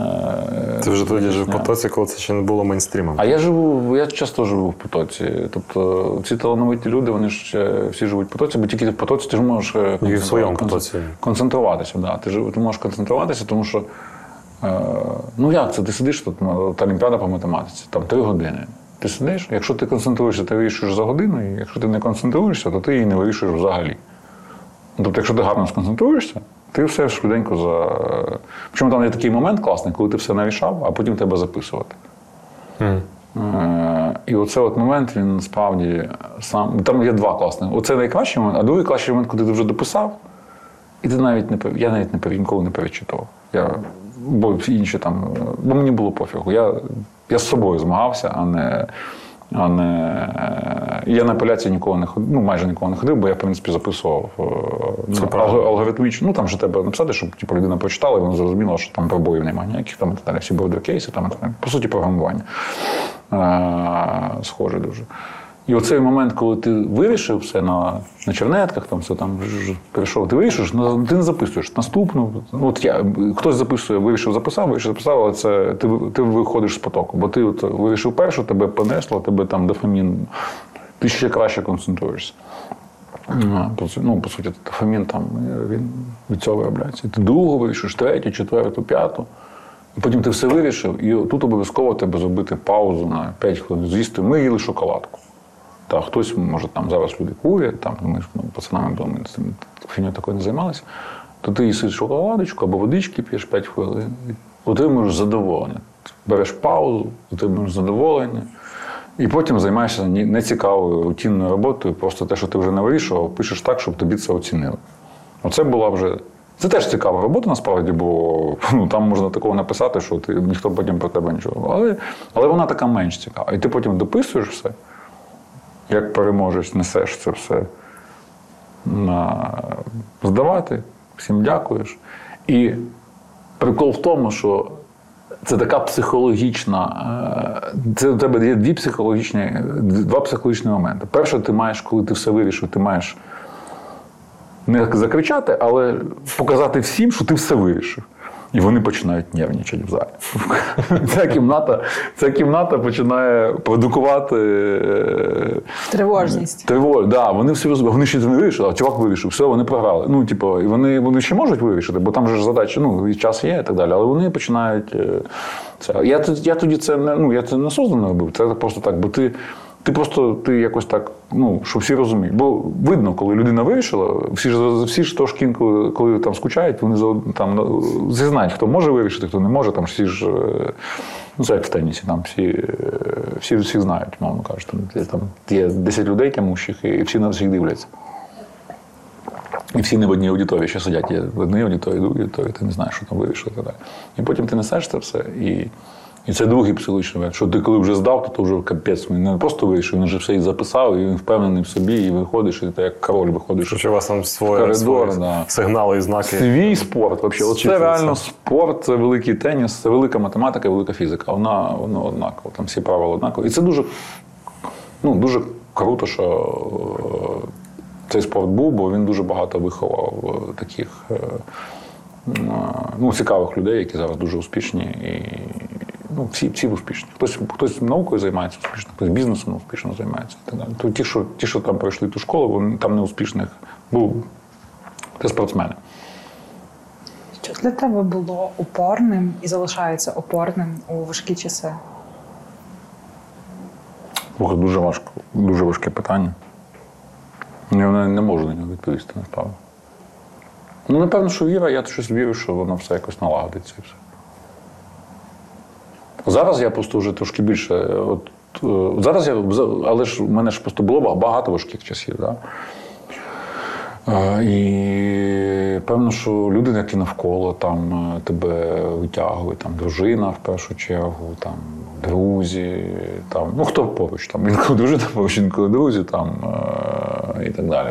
Е, Ти вже тоді жив в потоці, коли це ще не було мейнстрімом. А я живу, я часто живу в потоці. Тобто ці талановиті люди, вони ж ще всі живуть в потоці, бо тільки в потоці ти ж можеш е, І в своєму потоці. концентруватися. Да. Ти, ти можеш концентруватися, тому що е, ну як це? Ти сидиш тут, от олімпіада по математиці, там три години. Ти сидиш, якщо ти концентруєшся, ти вирішуєш за годину, і якщо ти не концентруєшся, то ти її не вирішуєш взагалі. Тобто, якщо ти гарно сконцентруєшся, Ти все швиденько за. Причому там є такий момент класний, коли ти все нарішав, а потім тебе записувати. Е, І оце от момент, він насправді сам. Там є два класних. Оце найкращий момент, а другий кращий момент, коли ти вже дописав, і ти навіть не я навіть не ніколи не перечитував. Я, бо інші там, бо мені було пофігу. Я, я з собою змагався, а не. А не е, я на апеляції ніколи не ходив, ну майже ніколи не ходив, бо я, в принципі, записував е, ну, алгоритмічно. Ну там же треба написати, щоб типу, людина прочитала, і вона зрозуміла, що там пробоїв немає ніяких, там і так далі. Всі бордер кейси, там і так далі. По суті, програмування. Е, схоже дуже. І оцей момент, коли ти вирішив все на, на чернетках, там все там перейшов, ти вирішиш, ти не записуєш наступну. Ну, От я, хтось записує, вирішив, записав, вирішив, записав, але це ти, ти виходиш з потоку. Бо ти от вирішив першу, тебе понесло, тебе там дофамін, ти ще краще концентруєшся. Ну, по суті, дофамін там він від цього виробляється. Ти другу вирішиш, третю, четверту, п'яту. Потім ти все вирішив, і тут обов'язково треба зробити паузу на 5 хвилин. З'їсти. Ми їли шоколадку. Та хтось, може, там зараз люди курять, там ми ж ну, пацанами вдома цим фігню такою не займалися. То ти їсиш шоколадочку або водички п'єш 5 хвилин, отримуєш задоволення. Береш паузу, отримуєш задоволення. І потім займаєшся нецікавою рутинною роботою, просто те, що ти вже не вирішував, пишеш так, щоб тобі це оцінили. Оце була вже. Це теж цікава робота, насправді, бо ну, там можна такого написати, що ти ніхто потім про тебе нічого. Але, але вона така менш цікава. І ти потім дописуєш все, як переможець, несеш це все на здавати, всім дякуєш. І прикол в тому, що це така психологічна. е, Це у тебе є дві психологічні, два психологічні моменти. Перше, ти маєш, коли ти все вирішив, ти маєш не закричати, але показати всім, що ти все вирішив. І вони починають нервничати в залі. Ця кімната, ця кімната починає продукувати е, Тривожність. Тривога, да, вони всі розуміють, вони ще це не вирішили, а чувак вирішив, все, вони програли. Ну, типу, і вони, вони ще можуть вирішити, бо там же ж задача, ну, і час є і так далі. Але вони починають. е, Це. Я, я тоді це не ну, я це не создано робив, це просто так, бо ти. Ти просто ти якось так, ну, щоб всі розуміють. Бо видно, коли людина вирішила, всі ж всі ж тож коли, коли там скучають, вони там ну, зізнають, хто може вирішити, хто не може. Там всі ж е, ну, це як в тенісі, там всі, е, всі, всі знають, мовно кажучи. Там, є- там є 10 людей тямущих, і всі на всіх дивляться. І всі не в одній аудиторії, що сидять. Є в одній аудиторії, другій аудиторії, ти не знаєш, що там далі. І потім ти несеш це все. І, і це другий психологічний момент, що ти коли вже здав, то, то вже капець. Він не просто вирішив, він вже все і записав, і він впевнений в собі, і виходиш, і ти як король виходиш. Що у вас там своє, Коридор, свої да. сигнали і знаки. Свій спорт, взагалі. Вчитися. реально спорт, це великий теніс, це велика математика, велика фізика. Вона, вона однакова, там всі правила однакові. І це дуже, ну, дуже круто, що е, цей спорт був, бо він дуже багато виховав е, таких е, ну, цікавих людей, які зараз дуже успішні. І, ну, всі, всі успішні. Хтось, хтось наукою займається успішно, хтось бізнесом успішно займається. І так далі. То ті, що, ті, що там пройшли ту школу, вони там неуспішних був. Це спортсмени. Що для тебе було опорним і залишається опорним у важкі часи? Слухай, дуже важко, дуже важке питання. Я не, не можу на нього відповісти, насправді. Ну, напевно, що віра, я щось вірю, що воно все якось налагодиться і все. Зараз я просто вже трошки більше. От, е, от зараз я, але ж у мене ж просто було багато важких часів. Да? Е, І певно, що люди, які навколо там е, тебе витягують, там дружина в першу чергу, там друзі, там, ну хто поруч, там інколи дружина поруч, інколи друзі, там е, і так далі.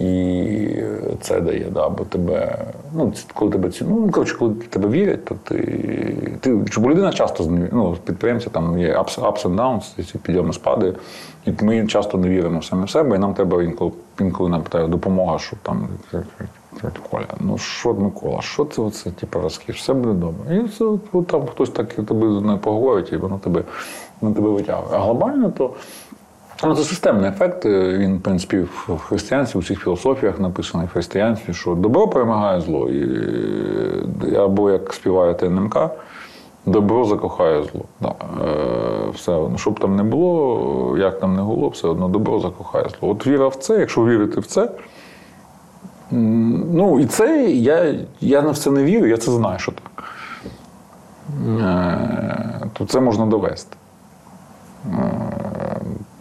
І це дає, да, бо тебе, ну, коли тебе ці, ну, коротше, коли тебе вірять, то ти. ти щоб людина часто ну, підприємці там є ups, ups and downs, ці підйоми спади. І ми часто не віримо самі в себе, і нам треба інколи, інколи нам треба допомога, щоб там. Коля, ну що Микола, що це оце, типу, розкіш, все буде добре. І це от, там хтось так тебе не поговорить, і воно тебе, воно тебе витягує. А глобально то Ну, це системний ефект. Він, в принципі, в християнстві, у всіх філософіях написаний в християнстві, що добро перемагає зло. І, е, або як співає ТНМК, добро закохає зло. Да. Е, Все одно, щоб там не було, як там не було, все одно добро закохає зло. От віра в це, якщо вірити в це, Ну, і це я, я на це не вірю, я це знаю, що так. Е, То це можна довести.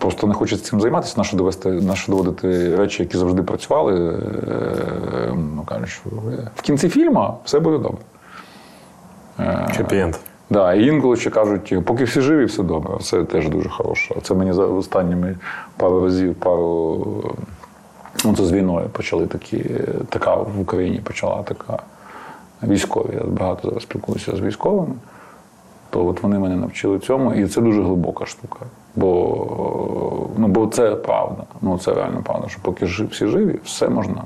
Е, Просто не хочеться цим займатися, наше довести, наше доводити речі, які завжди працювали. е, Ну, кажуть, в кінці фільму все буде добре. Хеппі-енд. Да, і інколи ще кажуть, поки всі живі, все добре. Це теж дуже хороше. Це мені за останніми пару разів, пару. Ну, це з війною почали такі. Така в Україні почала така військові. Я багато зараз спілкуюся з військовими. То от вони мене навчили цьому, і це дуже глибока штука. Бо, ну, бо це правда. Ну, це реально правда, що поки всі живі, все можна.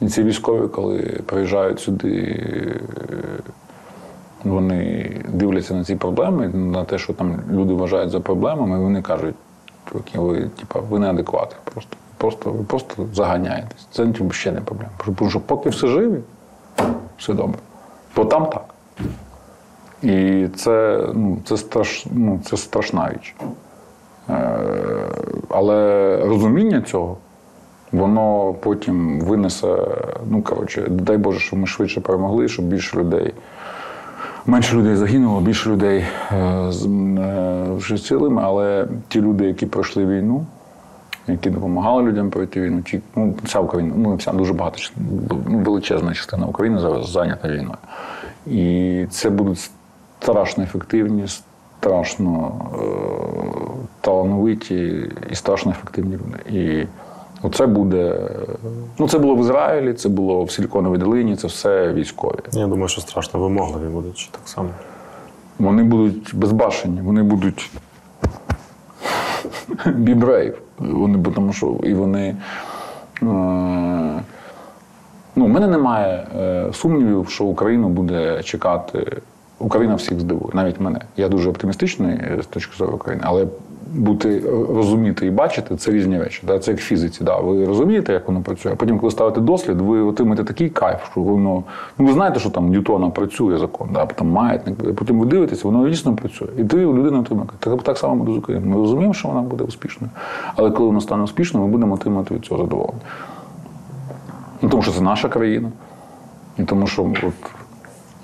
І, ці військові, коли приїжджають сюди, вони дивляться на ці проблеми, на те, що там люди вважають за проблемами, і вони кажуть, ви, типа, ви неадекватні просто. Просто, ви просто заганяєтесь. Це ще не проблема. Тому що поки все живі, все добре. Бо там так. І це, ну, це, страш, ну, це страшна річ. Е, але розуміння цього, воно потім винесе, ну коротше, дай Боже, щоб ми швидше перемогли, щоб більше людей, менше людей загинуло, більше людей е, е, вже цілими, але ті люди, які пройшли війну, які допомагали людям пройти війну, ті, ну, вся Україна, ну, вся дуже багато, ну, величезна частина України зараз зайнята війною. І це будуть страшно ефективні, страшно е, талановиті і страшно ефективні люди. І оце буде. Ну, це було в Ізраїлі, це було в Силіконовій долині, це все військові. Я думаю, що страшно вимогливі будуть чи так само. Вони будуть безбашені, вони будуть be brave. Вони, бо тому що і вони. Е, ну, у мене немає е, сумнівів, що Україну буде чекати. Україна всіх здивує, навіть мене. Я дуже оптимістичний е, з точки зору України, але бути е, розуміти і бачити це різні речі. Да? Це як фізиці. Да? Ви розумієте, як воно працює. А потім, коли ставите дослід, ви отримаєте такий кайф, що воно. Ну, ви знаєте, що там Ньютона працює закон, да? там маятник. Потім ви дивитеся, воно дійсно працює. І ти людина отримує. Так, так само буде з Україною. Ми розуміємо, що вона буде успішною. Але коли вона стане успішною, ми будемо отримати від цього задоволення. Ну, тому що це наша країна. І тому що от,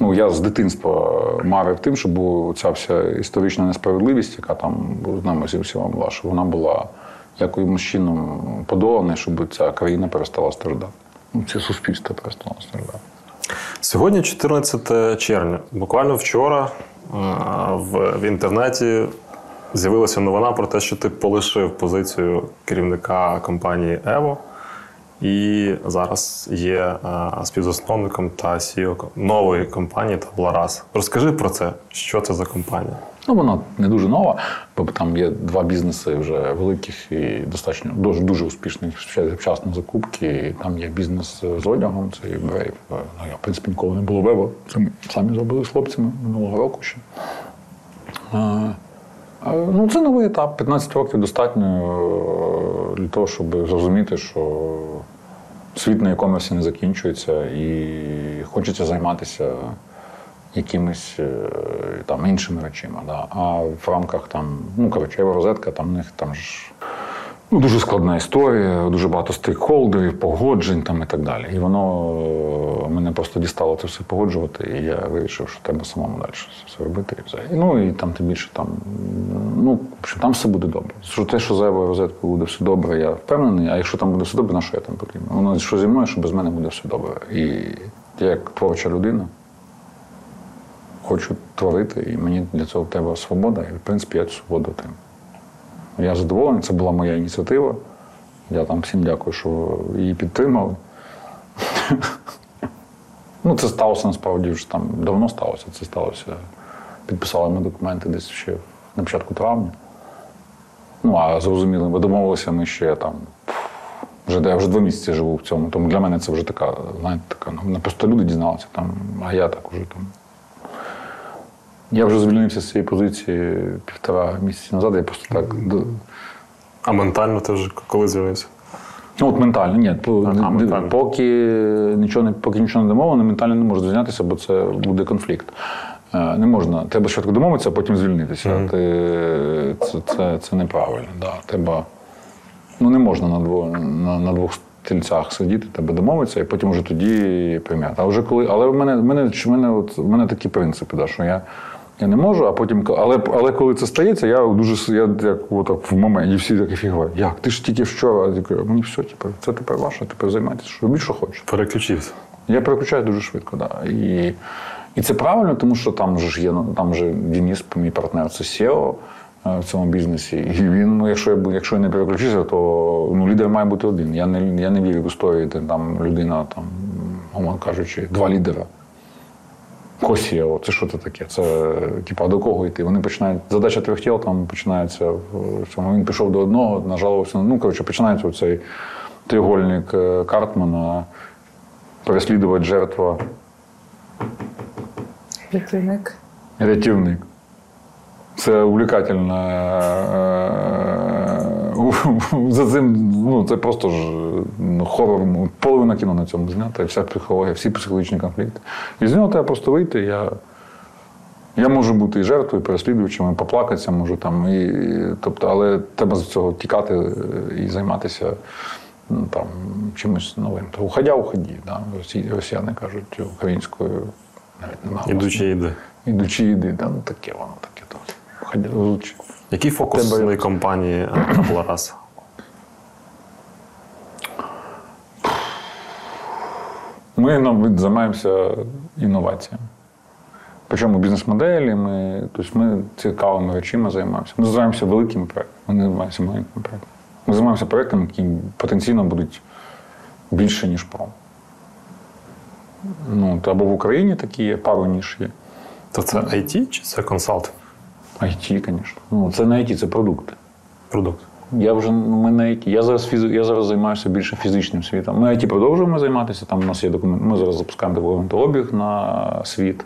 ну, я з дитинства марив тим, щоб ця вся історична несправедливість, яка там з нами зі всіма була, щоб вона була якимось чином подолана, щоб ця країна перестала страждати. Ну, це суспільство перестало страждати. Сьогодні 14 червня. Буквально вчора е, в інтернеті з'явилася новина про те, що ти полишив позицію керівника компанії Ево. І зараз є е, співзасновником та CEO нової компанії Табларас. Розкажи про це, що це за компанія? Ну, вона не дуже нова, бо там є два бізнеси вже великих і достатньо дуже, дуже успішних вчасно закупки. Там є бізнес з одягом, це Brave. Ну, я, в принципі, ніколи не було вебо. Це ми самі зробили з хлопцями минулого року ще. А, ну, це новий етап. 15 років достатньо е, для того, щоб зрозуміти, що світ на e-commerce не закінчується і хочеться займатися якимись е, там іншими речима. Да. А в рамках там, ну коротше, Єврозетка, там в них там ж ну, дуже складна історія, дуже багато стейкхолдерів, погоджень там і так далі. І воно е, мене просто дістало це все погоджувати, і я вирішив, що треба самому далі все робити. І ну і там тим більше там, ну, общем, там все буде добре. Що те, що за Єврозеткою буде все добре, я впевнений, а якщо там буде все добре, на що я там потрібен? Воно що зі мною, що без мене буде все добре. І я як творча людина хочу творити, і мені для цього треба свобода, і в принципі я цю свободу отримав. Я задоволений, це була моя ініціатива. Я там всім дякую, що її підтримали. ну, це сталося насправді вже там давно сталося. Це сталося. Підписали ми документи десь ще на початку травня. Ну, а зрозуміло, ми домовилися ми ще там. Вже я вже два місяці живу в цьому. Тому для мене це вже така, знаєте, така. Ну, просто люди дізналися там, а я так уже там. Я вже звільнився з цієї позиції півтора місяці назад. Я просто так. А ментально ти вже коли з'явився? Ну, от ментально, ні. Ага, ментально. Поки нічого не поки нічого не домовлено, ментально не можу звільнятися, бо це буде конфлікт. Е, Не можна. Треба спочатку домовитися, а потім звільнитися. Ти, це, це, це неправильно. Да. Треба, ну, не можна на, дво, на, на двох тільцях сидіти, тебе домовитися, і потім вже тоді прийняти. А вже коли, але в мене, в мене, в мене, от, в мене такі принципи, да, що я. Я не можу, а потім, але, але коли це стається, я дуже я як отак в моменті, і всі такі фігва. Як? Ти ж тільки вчора. Я кажу, мені все, тепер, це тепер ваше, тепер займайтеся, що робіть, що хочете. Переключився. Я переключаю дуже швидко, да. І, і це правильно, тому що там же ж є ну, там же Денис, мій партнер, це SEO е, в цьому бізнесі. І він, ну, якщо я якщо я не переключуся, то ну, лідер має бути один. Я не, я не вірю в історії, де там людина, там, умовно кажучи, два лідера. Косієво, це що це таке? Це типа до кого йти? Вони починають. Задача трьох тіл там починається цьому. Він пішов до одного, нажалувався. Ну, коротше, починається цей треугольник е, Картмана, переслідувати жертва, Рятівник. рятівник. Це увлекательно. е, За цим, ну, це просто ж хорор. Половина кіно на цьому знята, і вся психологія, всі психологічні конфлікти. І з нього треба просто вийти. Я, я можу бути і жертвою, і переслідувачем, і поплакатися можу там. І, і- тобто, але треба з цього тікати е, і займатися ну, там, чимось новим. То уходя, уході. Да? Росі, росіяни кажуть українською. Навіть немає. Ідучи йди. Ідучи йди, да, ну таке воно таке трохи. Ходя, лучше. Який фокус Тебе- цієї компанії Аполарас? Ми ну, займаємося інноваціями. Причому бізнес-моделі, ми, тобто ми цікавими речами займаємося. Ми займаємося великими проектами, ми не займаємося маленькими проектами. Ми займаємося проектами, які потенційно будуть більше, ніж пром. Ну, то або в Україні такі є, пару ніж є. То це IT чи це консалт? IT, звісно. Ну, це не IT, це продукти. Продукт. Я вже ну, ми на IT. Я зараз фіз, я зараз займаюся більше фізичним світом. Ми IT продовжуємо займатися. Там у нас є документ. Ми зараз запускаємо документообіг на світ.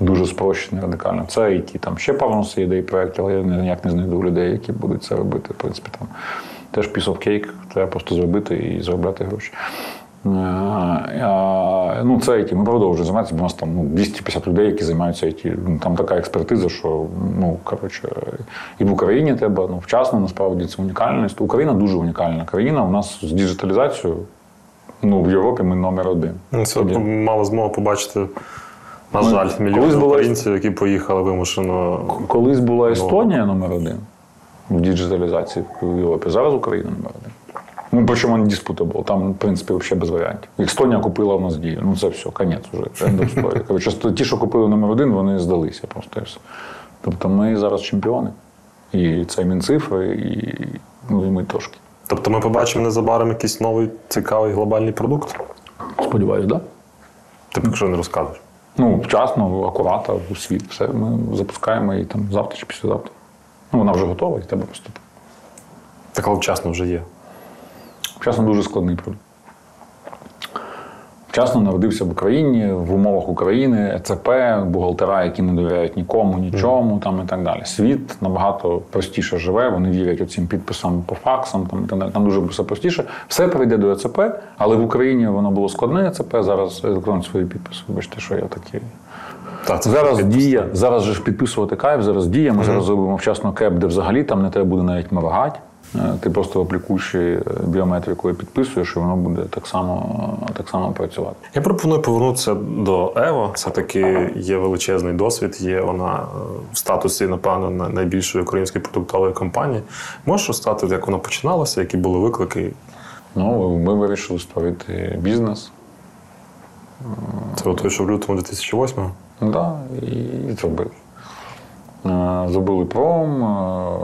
Дуже спрощений, радикально. Це IT. Там ще у нас ідей проєктів, але я ніяк не знайду людей, які будуть це робити. В принципі, там теж of cake, треба просто зробити і заробляти гроші. Е, а, Ну, це IT. Ми продовжуємо займатися, бо у нас там ну, 250 людей, які займаються IT. Ну, Там така експертиза, що ну, коротше, і в Україні треба ну, вчасно, насправді це унікальність. Україна дуже унікальна країна. У нас з діджиталізацією ну, в Європі ми номер один. Ну, Це Тоді. мало змогу побачити, на Ми- жаль, колись мільйони була- українців, які поїхали вимушено. Колись Ну. була Естонія номер один в діджиталізації в Європі. Зараз Україна номер один. Ну, причому не disputable, там, в принципі, взагалі без варіантів. Естонія купила в нас дію. Ну, це все, конець вже. Коротше, ті, що купили номер один, вони здалися просто. Тобто ми зараз чемпіони. І це Мінцифри, і, ну, і ми трошки. Тобто ми побачимо незабаром якийсь новий цікавий глобальний продукт. Сподіваюсь, так? Да? Ти поки що не розказуєш. Ну, вчасно, акуратно, у світ. Все, ми запускаємо її там завтра чи післязавтра. Ну, вона вже готова, і треба поступити. Так, але вчасно вже є. Вчасно дуже складний продукт. Вчасно народився в Україні, в умовах України, ЕЦП, бухгалтера, які не довіряють нікому, нічому там і так далі. Світ набагато простіше живе, вони вірять оцим підписам по факсам, там, і так далі. там дуже все простіше. Все прийде до ЕЦП, але в Україні воно було складне ЕЦП, зараз електронні свої підписи. Вибачте, що я такий. Так, це Зараз підпис. дія, зараз же ж підписувати кайф, зараз дія. Ми зараз зробимо вчасно кеп, де взагалі там не треба буде навіть моргати. Е, Ти просто аплікуючи біометрикою підписуєш, і воно буде так само, так само працювати. Я пропоную повернутися до Ево. Це таки є величезний досвід. Є вона е, в статусі, напевно, найбільшої української продуктової компанії. Можеш розказати, як вона починалася, які були виклики? Ну, ми вирішили створити бізнес. Це от що в лютому 2008-го. Ну, да, і, і Е, пром. е,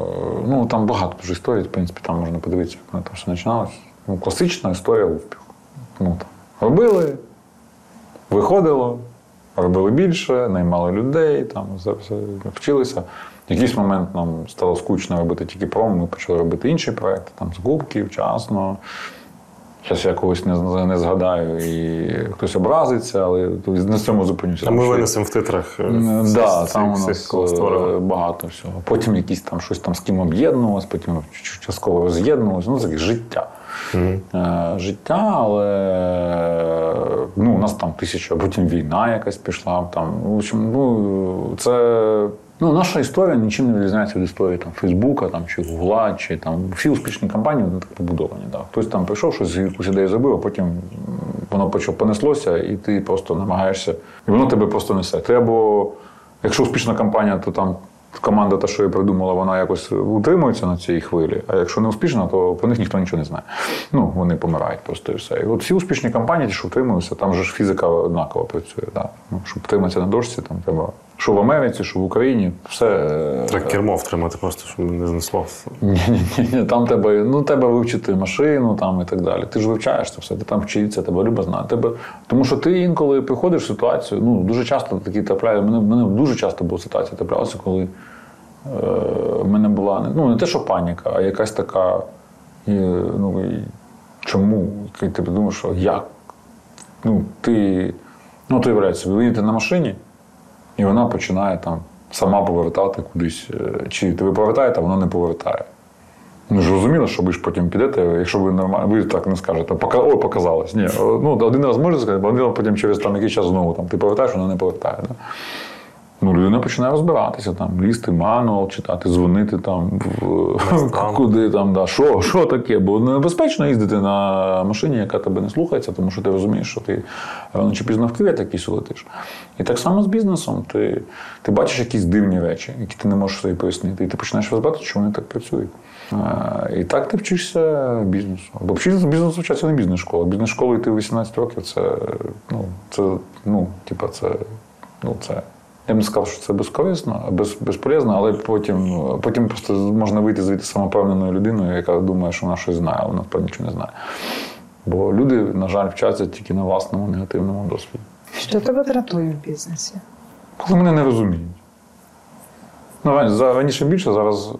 Ну, там багато дуже історій, в принципі, там можна подивитися, як там все починалося. Ну, класична історія успіху. Ну, там, робили, виходило, робили більше, наймали людей, там, все, все, вчилися. В якийсь момент нам стало скучно робити тільки пром, ми почали робити інші проекти, там, закупки, вчасно. Зараз я когось не, не згадаю і хтось образиться, але на цьому зупинюся. А ми винесемо в титрах. е, Да, там у нас е, багато всього. Потім якісь там щось там з ким об'єднувалось, потім частково роз'єднувалось. Ну, таке життя. Е, Життя, але ну, у нас там тисяча, а потім війна якась пішла. Там, в общем, ну, це Ну, наша історія нічим не відрізняється від історії там, Фейсбука там, чи Гугла, чи там всі успішні компанії так побудовані. Да. Хтось там прийшов, щось якусь ідею зробив, а потім воно понеслося, і ти просто намагаєшся, і воно тебе просто несе. Ти або, якщо успішна компанія, то там команда, та, що я придумала, вона якось утримується на цій хвилі. А якщо не успішна, то про них ніхто нічого не знає. Ну, вони помирають просто і все. І от всі успішні компанії, ті, що утримуються, там же ж фізика однаково працює. Да. Ну, щоб втриматися на дошці, там треба. Що в Америці, що в Україні, все. е, Так кермо втримати просто, щоб не знесло. ні, ні, ні, ні, там тебе, ну, тебе вивчити машину там, і так далі. Ти ж вивчаєш це все, ти там вчиться, тебе люба знає. Тебе... Тому що ти інколи приходиш в ситуацію, ну, дуже часто такі трапляє, мене, мене дуже часто була ситуація траплялася, коли е, в мене була ну, не те, що паніка, а якась така. І, ну, і чому? І ти думаєш, що як? Ну, ти, ну, ти виявляється, ви їдете на машині, і вона починає там сама повертати кудись. е, Чи ви повертаєте, а вона не повертає. Ну, зрозуміло, що ви ж потім підете, якщо ви нормально, ви так не скажете, «Пока- ой, показалось. Ні, ну, один раз можна сказати, один раз потім через там, якийсь час знову там, ти повертаєш, вона не повертає. Да? Ну, людина починає розбиратися, там, лізти, мануал читати, дзвонити там, в, куди там, да, що, що таке. Бо небезпечно їздити на машині, яка тебе не слухається, тому що ти розумієш, що ти рано чи пізно в кювет якийсь улетиш. І так само з бізнесом. Ти, ти бачиш якісь дивні речі, які ти не можеш собі пояснити, і ти починаєш розбирати, чому вони так працюють. А, і так ти вчишся бізнесу. Бо вчитися бізнесу вчаться не бізнес-школа. Бізнес-школу йти в 18 років це, ну, це, ну, типа, це, ну, це. Я б не сказав, що це безкорисно, без, безполезно, але потім, потім просто можна вийти звідти самопевненою людиною, яка думає, що вона щось знає, а вона насправді нічого не знає. Бо люди, на жаль, вчаться тільки на власному негативному досвіді. Що тебе дратує в бізнесі? Коли мене не розуміють. Ну, раніше більше, зараз.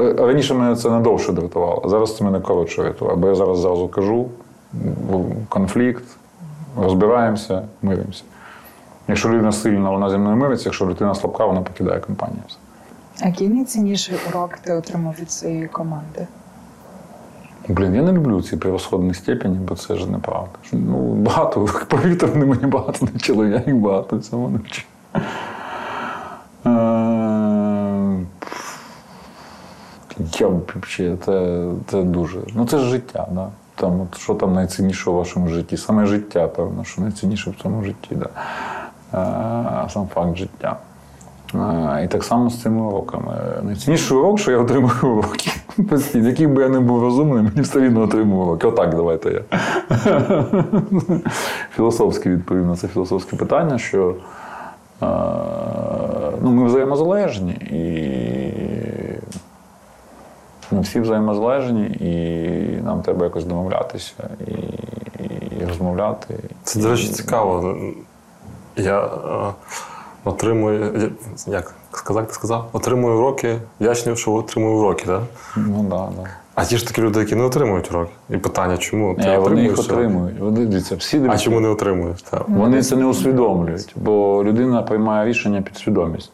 е, Раніше мене це надовше дратувало, а зараз це мене коротше рятувало. Бо я зараз зразу кажу: конфлікт, розбираємося, миримося. Якщо людина сильна, вона зі мною мириться, якщо людина слабка, вона покидає компанію. А Який найцінніший урок ти отримав від своєї команди? Блін, я не люблю ці превосходні степені, бо це ж неправда. Ну, багато, повірте, вони мені багато навчили, я їх багато цьому навчив. Е, Я б взагалі, це, це дуже. Ну це ж життя, да? Там, от, що там найцінніше у вашому житті? Саме життя, певно, що найцінніше в цьому житті, да. Сам факт життя. І так само з цими уроками. Найцінніший урок, що я отримую уроки. Постійно, який би я не був розумним, мені все рівно отримую уроки. Отак, давайте я. Філософськи відповів на це філософське питання, що ну, ми взаємозалежні і ми всі взаємозалежні, і нам треба якось домовлятися і, і розмовляти. Це, до речі, цікаво. Я е, отримую, як сказати, сказав? Отримую уроки, вдячний, що отримую уроки, так? Ну так, да, да. А ті ж такі люди, які не отримують уроки. І питання, чому? Ти Ні, вони їх отримують. Вони, дивіться, всі А чому не отримуєш? Так. Вони це не усвідомлюють, бо людина приймає рішення під свідомість.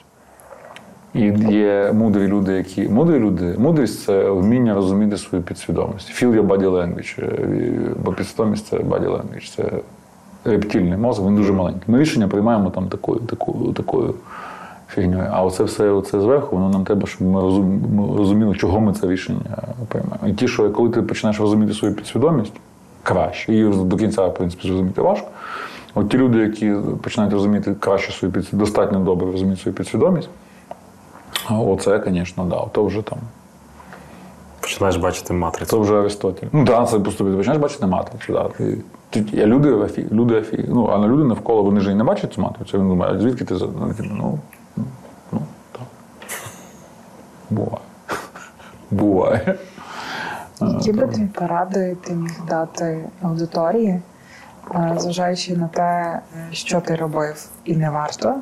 І є мудрі люди, які. Мудрі люди, мудрість це вміння розуміти свою підсвідомість. Feel your body language. Е, Бо підсвідомість це body language, це рептильний мозок, він дуже маленький. Ми рішення приймаємо там такою, такою, такою фігньою. А оце все оце зверху, воно нам треба, щоб ми розуміли, чого ми це рішення приймаємо. І ті, що коли ти починаєш розуміти свою підсвідомість, краще. Її до кінця, в принципі, зрозуміти важко. От ті люди, які починають розуміти краще свою підсвідомість, достатньо добре розуміти свою підсвідомість, оце, звісно, да, то вже там. Починаєш бачити матрицю. Це вже Аристотель. Ну так, це просто починаєш бачити матрицю. Да. Ти, я люди афі, люди афі. Ну, а на люди навколо вони ж і не бачать цю матрицю. Він думає, а звідки ти ну, ну, ну, ну так. Буває. Буває. Які би дві поради ти міг дати аудиторії, е, зважаючи на те, що ти робив і не варто,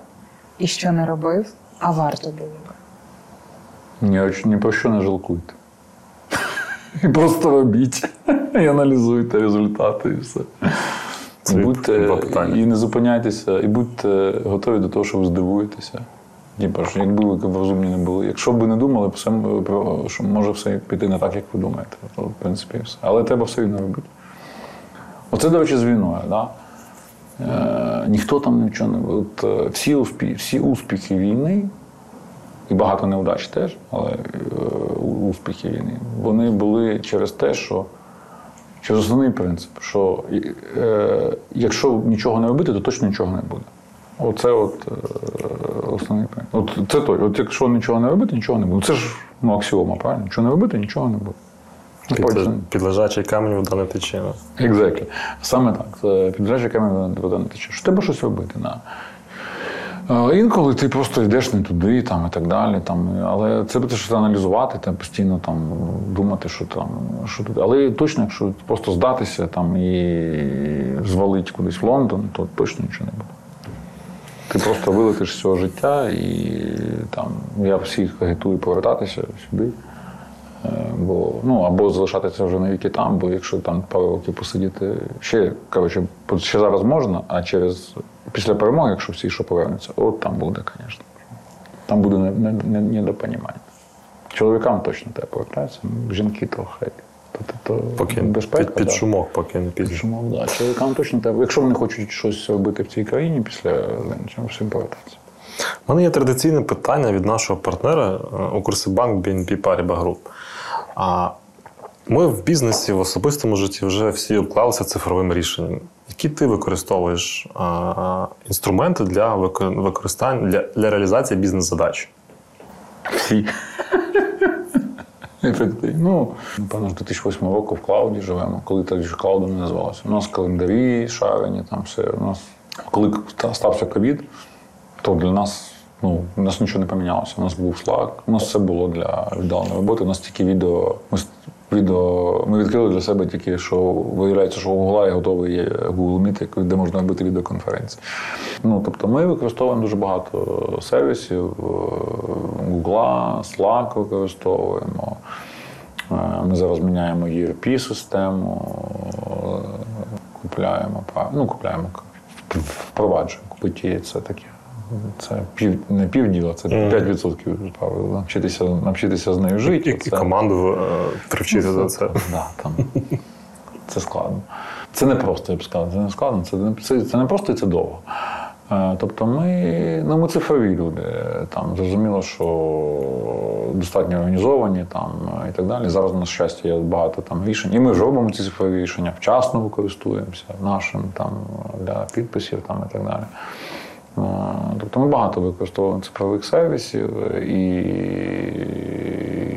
і що не робив, а варто було би? Ні, ні про що не жалкуйте. І просто робіть. І аналізуйте результати і все. Це будьте, і не зупиняйтеся, і будьте готові до того, що ви здивуєтеся. Типа ж, якби ви розумні не були. Якщо б не думали, все, що може все піти не так, як ви думаєте. То, в принципі, все. Але треба все рівно робити. Оце, до речі, з війною. Да? Е, ніхто там нічого не. От, е, всі, успі, всі успіхи війни і багато неудач теж, але е, успіхи війни, вони були через те, що через основний принцип, що е, якщо нічого не робити, то точно нічого не буде. Оце от е, основний принцип. От це той. От якщо нічого не робити, нічого не буде. Це ж ну, аксіома, правильно? Нічого не робити, нічого не буде. Під, лежачий камінь вода не тече. Exactly. Саме так. Це підлежить камінь вода не тече. Що треба щось робити. Да. Інколи ти просто йдеш не туди там, і так далі. Там, але це буде щось аналізувати, там, постійно там, думати, що там, що тут. Але точно, якщо просто здатися там, і звалити кудись в Лондон, то точно нічого не буде. Ти просто вилетиш з цього життя, і там, я всіх агітую повертатися сюди. Е, Бо, ну, або залишатися вже навіки там, бо якщо там пару років посидіти, ще, коротше, ще зараз можна, а через після перемоги, якщо всі що повернуться, от там буде, звісно. Там буде не- не- не- недопонімання. Чоловікам точно треба повертатися, ну, жінки хай. То, то, то Поки безпека. під, під да. шумок, поки не пізно. Чому, да. Чоловікам точно треба. Якщо вони хочуть щось робити в цій країні після чим всім повертатися. У мене є традиційне питання від нашого партнера е, Укрсибанк BNP Paribas Group. А ми в бізнесі, в особистому житті вже всі обклалися цифровим рішенням. Які ти використовуєш а, інструменти для використання для, для реалізації бізнес-задач? Ефективно. Ну, напевно, з 2008 року в клауді живемо, коли так ж клаудом не називалося. У нас календарі шарені, там все. У нас, коли стався ковід, то для нас, ну, у нас нічого не помінялося. У нас був Slack, у нас все було для віддаленої роботи. У нас тільки відео. Ми, відео, ми відкрили для себе тільки, що виявляється, що у Google є готовий Google Meet, де можна робити відеоконференції. Ну, тобто ми використовуємо дуже багато сервісів, е, Google, Slack використовуємо. Е, Ми зараз міняємо ERP-систему, е, купляємо, ну, купляємо, впроваджуємо. Купиті це таке. Це пів, не півділа, це 5% правил. Навчитися, навчитися з нею жити. і це- команду е, привчити до це. Да, там. Це складно. Це не просто, я б сказав. Це не складно, це не, це, це не просто і це довго. Е, Тобто ми, ну, ми цифрові люди. Там, зрозуміло, що достатньо організовані там, і так далі. Зараз, на щастя, є багато там рішень. І ми ж робимо ці цифрові рішення, вчасно використовуємося нашим там, для підписів там, і так далі. Е, Тобто ми багато використовуємо цифрових сервісів і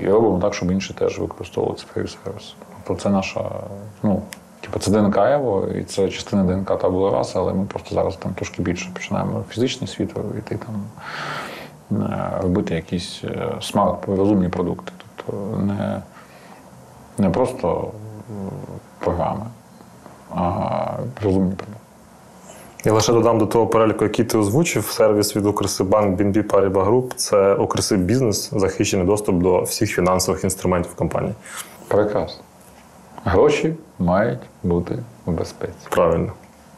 робимо так, щоб інші теж використовували цифрові сервіси. Тобто це наша, ну, типу, це ДНК Ево, і це частина ДНК табула раса, але ми просто зараз там трошки більше починаємо фізичний світ йти там, е, робити якісь е, смарт, розумні продукти. Тобто не, не просто програми, а розумні продукти. Я лише додам до того переліку, який ти озвучив, сервіс від Укрсибанк BNP Paribas Group – це Укрсиб бізнес, захищений доступ до всіх фінансових інструментів компанії. Прекрасно. Гроші мають бути в безпеці. Правильно.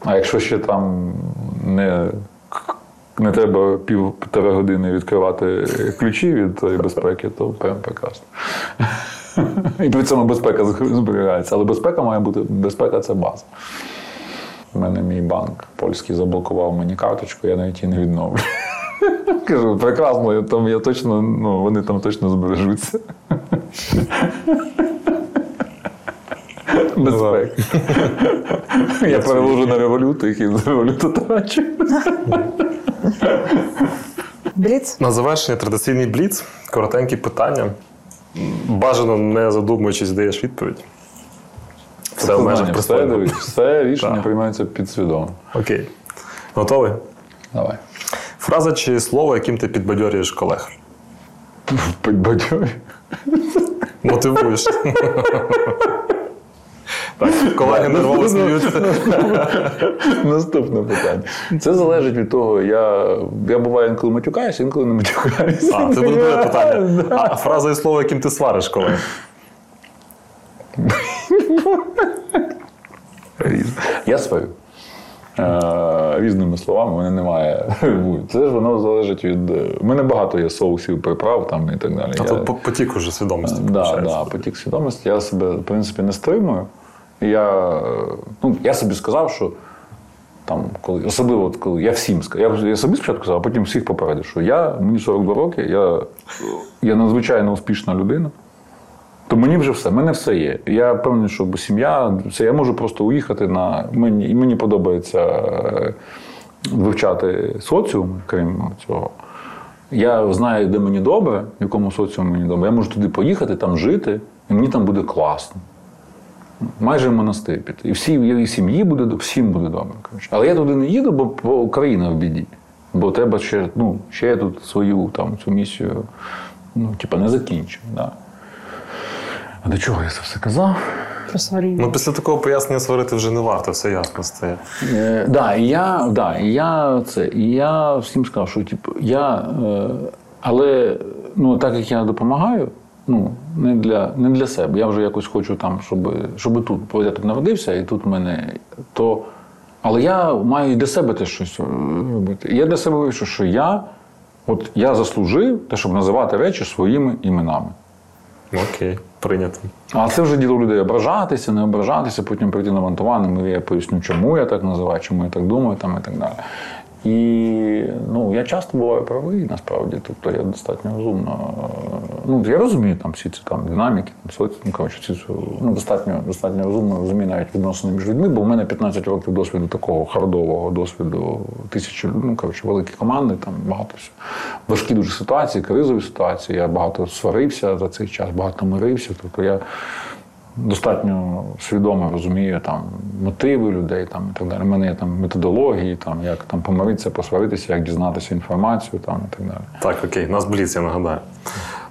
А якщо ще там не, не треба півтора години відкривати ключі від тої безпеки, то прям прекрасно. І при цьому безпека зберігається. Але безпека має бути безпека це база. У мене мій банк польський заблокував мені карточку, я навіть її не відновлю. Кажу, прекрасно, я там я точно, ну, вони там точно збережуться. Безпека. Я переложу на революту, який за революту трачу. Бліц. На завершення традиційний бліц, коротенькі питання. Бажано не задумуючись, даєш відповідь. Все в межах все, все рішення приймається підсвідомо. Окей. Готовий? Давай. Фраза чи слово, яким ти підбадьорюєш колег? Підбадьорю. Мотивуєш. Так, колеги нервово сміються. Наступне питання. Це залежить від того, я, я буваю інколи матюкаюся, інколи не матюкаюся. А, це буде питання. А фраза і слово, яким ти свариш колег? Я свою. Е, різними словами, мене немає. Це ж воно залежить від. У мене багато є соусів, приправ там і так далі. А Я- тут по- потік уже свідомості. Да, да, потік свідомості. Я себе, в принципі, не стримую. Я, е, ну, я собі сказав, що там, коли особливо от коли я всім сказав, я, я собі спочатку сказав, а потім всіх попередив, що я мені 42 роки, я, я надзвичайно успішна людина. То мені вже все, мене все є. Я певний, що сім'я, все, я можу просто уїхати на. Мені, і мені подобається е, вивчати соціум, крім цього. Я знаю, де мені добре, в якому соціумі мені добре. Я можу туди поїхати, там жити, і мені там буде класно. Майже в монастир піти. І всі і сім'ї буде всім буде добре. Коротше. Але я туди не їду, бо, Україна в біді. Бо треба ще, ну, ще я тут свою там, цю місію ну, типа, не закінчив. Да. А до чого я це все казав? Про сваріння. Ну, після такого пояснення сварити вже не варто, все ясно стає. Е, да, і я, да, і я це, і я всім сказав, що типу, я, е, але ну, так як я допомагаю, ну, не для, не для себе. Я вже якось хочу там, щоб, щоб тут, бо я тут народився, і тут в мене то. Але я маю і для себе теж щось е, робити. Я для себе вирішив, що я, от я заслужив те, щоб називати речі своїми іменами. Окей, прийнято. А це вже діло людей ображатися, не ображатися, потім прийти на вантуваним, і я поясню, чому я так називаю, чому я так думаю, там і так далі. І ну, я часто буваю правий, насправді. Тобто я достатньо розумно. Ну, я розумію там всі ці там динаміки, там соці, ну, коротше, ці, ну, достатньо, достатньо розумно розумію навіть відносини між людьми, бо в мене 15 років досвіду такого хардового досвіду, тисячі, ну, коротше, великі команди, там багато. Важкі дуже ситуації, кризові ситуації. Я багато сварився за цей час, багато мирився. Тобто я достатньо свідомо розумію там мотиви людей там, і так далі. У мене є там методології, там, як там помиритися, посваритися, як дізнатися інформацію там, і так далі. Так, окей, нас бліц, я нагадаю.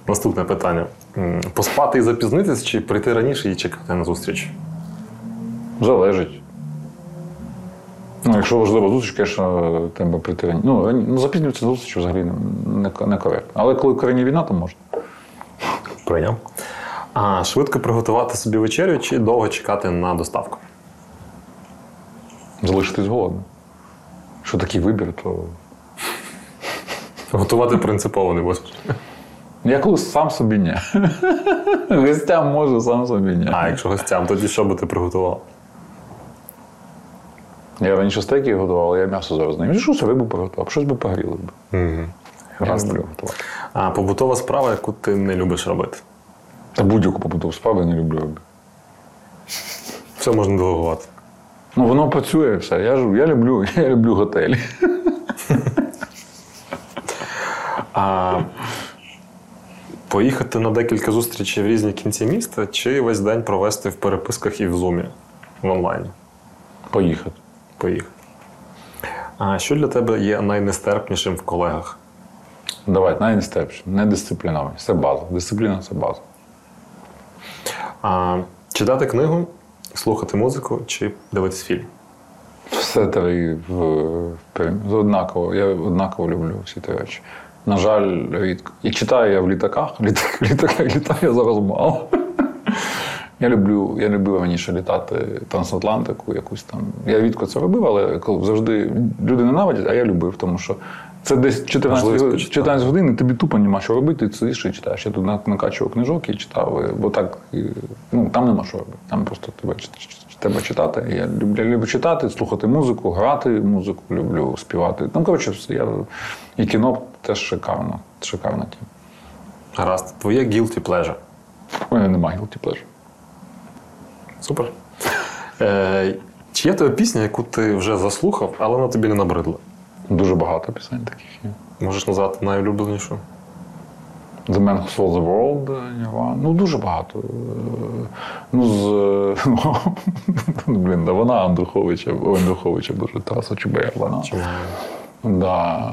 Наступне питання: поспати і запізнитись, чи прийти раніше і чекати на зустріч? Залежить. Ну, якщо важлива зустріч, звісно, треба прийти раніше. Ну, ну запізнюватися зустріч взагалі не, не коректно. Але коли Україні війна, то можна. Прийняв. А швидко приготувати собі вечерю чи довго чекати на доставку? Залишитись голодним. Що такий вибір, то Готувати принципово не будеш. я коли сам собі ні. Гостям можу, сам собі ні. А якщо гостям, тоді що би ти приготував? Я раніше стейки готував, але я м'ясо зараз не їм. Щось рибу приготував, щось би погріли б. Угу. Я люблю готувати. А побутова справа, яку ти не любиш робити. Та будь-яку побутову справу я не люблю робити. Все можна делегувати. Ну воно працює все. Я ж я люблю, я люблю готелі. А поїхати на декілька зустрічей в різні кінці міста, чи весь день провести в переписках і в зумі в онлайні? Поїхати. Поїхати. А що для тебе є найнестерпнішим в колегах? Давай, найнестепше, недисциплінованість. Це база. Дисципліна це база. А, читати книгу, слухати музику чи дивитись фільм? Все три однаково. Я однаково люблю всі ті речі. На жаль. І читаю я в літаках. Літак, літака, літаю я зараз мало. Я люблю, я любив раніше літати трансатлантику, якусь там. Я рідко це робив, але завжди люди ненавидять, а я любив, тому що це десь 14, Можливість 14 годин, і тобі тупо нема що робити, ти сидиш і читаєш. Я тут накачував книжок і читав, бо так ну, там нема що робити. Там просто тебе, треба читати. Я люблю, я люблю читати, слухати музику, грати музику, люблю співати. Ну, коротше, все. Я, і кіно теж шикарно. Шикарна тема. Гаразд, твоє guilty pleasure. У мене немає guilty pleasure. Супер. Е, чи є тебе пісня, яку ти вже заслухав, але вона тобі не набридла? Дуже багато пісень таких є. Можеш назвати найулюбленішу? The Man Who Sold the World, Nirvana. Ну, дуже багато. Е, Ну, з. ну, блін, да, вона Андруховича, Андруховича, дуже Тараса Чубея, вона. Да.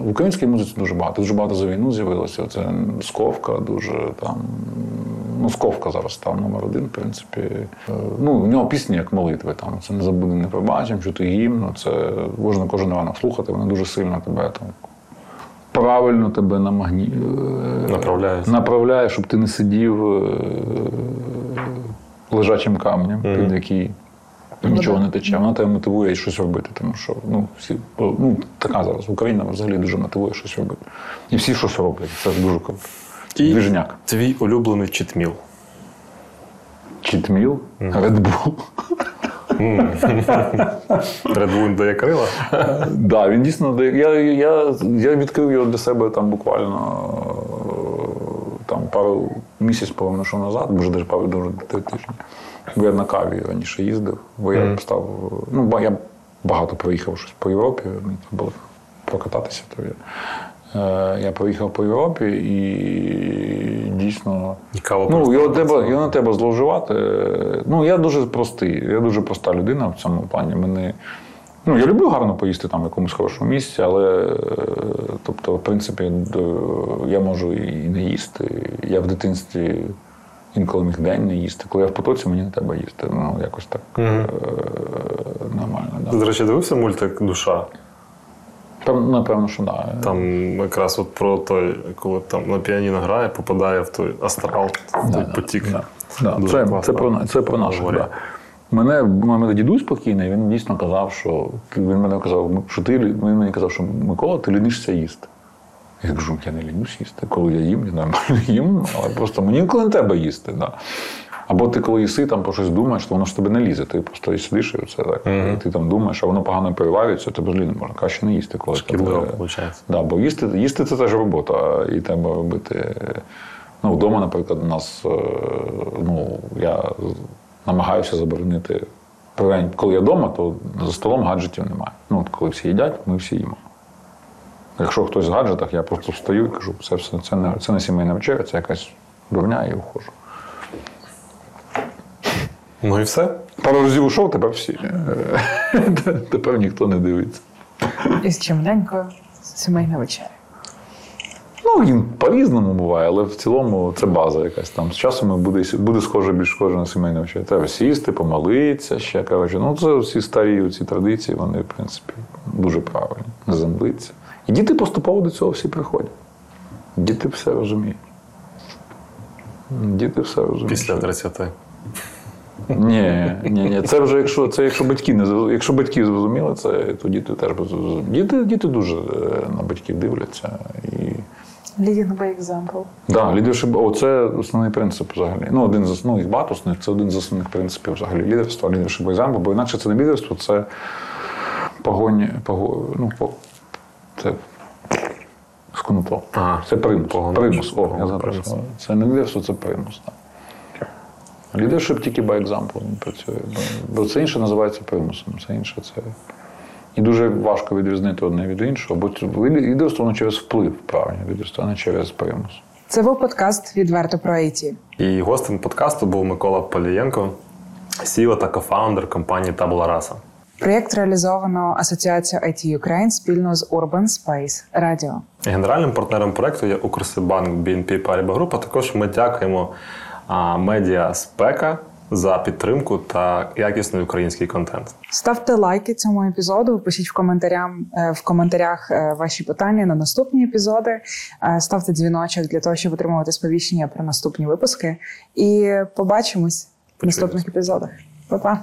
В українській музиці дуже багато. Дуже багато за війну з'явилося. Це Сковка, дуже там. Ну, Сковка зараз став номер один, в принципі. Е, Ну, у нього пісні як молитви. Там. Це не забуде, не пробачимо, чути гімн. Це можна кожен ранок слухати, вона дуже сильно тебе там. Правильно тебе на магні... е, Направляє. направляє, щоб ти не сидів е, лежачим камнем, під який нічого не тече. Вона тебе мотивує щось робити, тому що ну, всі, ну, така зараз Україна взагалі дуже мотивує щось робити. І всі щось роблять. Це дуже круто. І Двіжняк. твій улюблений читміл. Чітміл, Red Bull. Red Bull дає крила. Да, він дійсно дає- я, я, я відкрив його для себе там буквально е, там пару місяць, повинно, що назад, може навіть пару дуже три тижні. Бо я на каві раніше їздив, бо я став. Ну, ба- я багато проїхав щось по Європі, мені треба було прокататися. То я, е, я проїхав по Європі і дійсно. І Ну, його треба, його не треба зловживати. Ну, я дуже простий, я дуже проста людина в цьому плані. Мене, ну, я люблю гарно поїсти там в якомусь хорошому місці, але е, тобто, в принципі, я можу і не їсти. Я в дитинстві інколи міг день не їсти. Коли я в потоці, мені не треба їсти. Ну, якось так е, нормально. Да. до речі, дивився мультик Душа? Пев- Напевно, що так. Да. Там якраз от про той, коли там на піаніно грає, попадає в той астрал, в той потік. Да. Да. Це, це, про, це про наше. Да. Мене, мене дідусь покійний, він дійсно казав, що він мене казав, що ти він мені казав, що Микола, ти лінишся їсти. Я кажу, я не лінюсь їсти. Коли я їм, я нормально їм, але просто мені інколи не треба їсти. Да. Або ти коли їси, там про щось думаєш, то воно ж тебе не лізе. Ти просто і сидиш і це так. І ти там думаєш, а воно погано переварюється, тебе злі не можна. Краще не їсти, коли Шкідливо, тебе- виходить. Да, бо їсти, їсти це теж робота, і треба робити. Ну, вдома, наприклад, у нас е, ну, я намагаюся заборонити. Коли я вдома, то за столом гаджетів немає. Ну, от коли всі їдять, ми всі їмо. Якщо хтось в гаджетах, я просто встаю і кажу, це все це не, це не сімейна вечеря, це якась дурня і уходжу. Ну і все. Пару разів ушов, тепер всі. Тепер ніхто не дивиться. Із чимненькою сімейна вечеря. Ну, він по-різному буває, але в цілому це база якась там. З часом буде, буде схоже, більш схоже на сімейне вечеря. Треба сісти, помолитися ще. Коротше. Ну, це всі старі ці традиції, вони, в принципі, дуже правильні. Землиться. І діти поступово до цього всі приходять. Діти все розуміють. Діти все розуміють. Після 30. Ні, ні, ні. Це вже якщо це якщо батьки не якщо батьки зрозуміли це, то діти теж зрозуміють. Діти, діти дуже е, на батьків дивляться. І Leading by example. Да, лідершип, о, це основний принцип взагалі. Ну, один з основних багато основних, це один з основних принципів взагалі лідерства, лідершип екзампл, бо інакше це не лідерство, це погоні, пого, ну, по, це сконуто. Ага. Це примус. Погано. примус. О, я примус. Це не лідерство, це примус. Так. Лідершип тільки by example працює. Бо, бо це інше називається примусом. Це інше це. І дуже важко відрізнити одне від іншого, бо лідерство воно через вплив, правильно, лідерство, а не через примус. Це був подкаст відверто про IT. І гостем подкасту був Микола Полієнко, CEO та кофаундер компанії Tabula Rasa. Проєкт реалізовано Асоціацією IT Ukraine спільно з Urban Space Radio. Генеральним партнером проекту є Укрсибанк BNP Paribas Group, а також ми дякуємо а, медіа Спека за підтримку та якісний український контент. Ставте лайки цьому епізоду, пишіть в коментарях, в коментарях е, ваші питання на наступні епізоди. Е, Ставте дзвіночок для того, щоб отримувати сповіщення про наступні випуски. І побачимось в наступних епізодах. Па-па!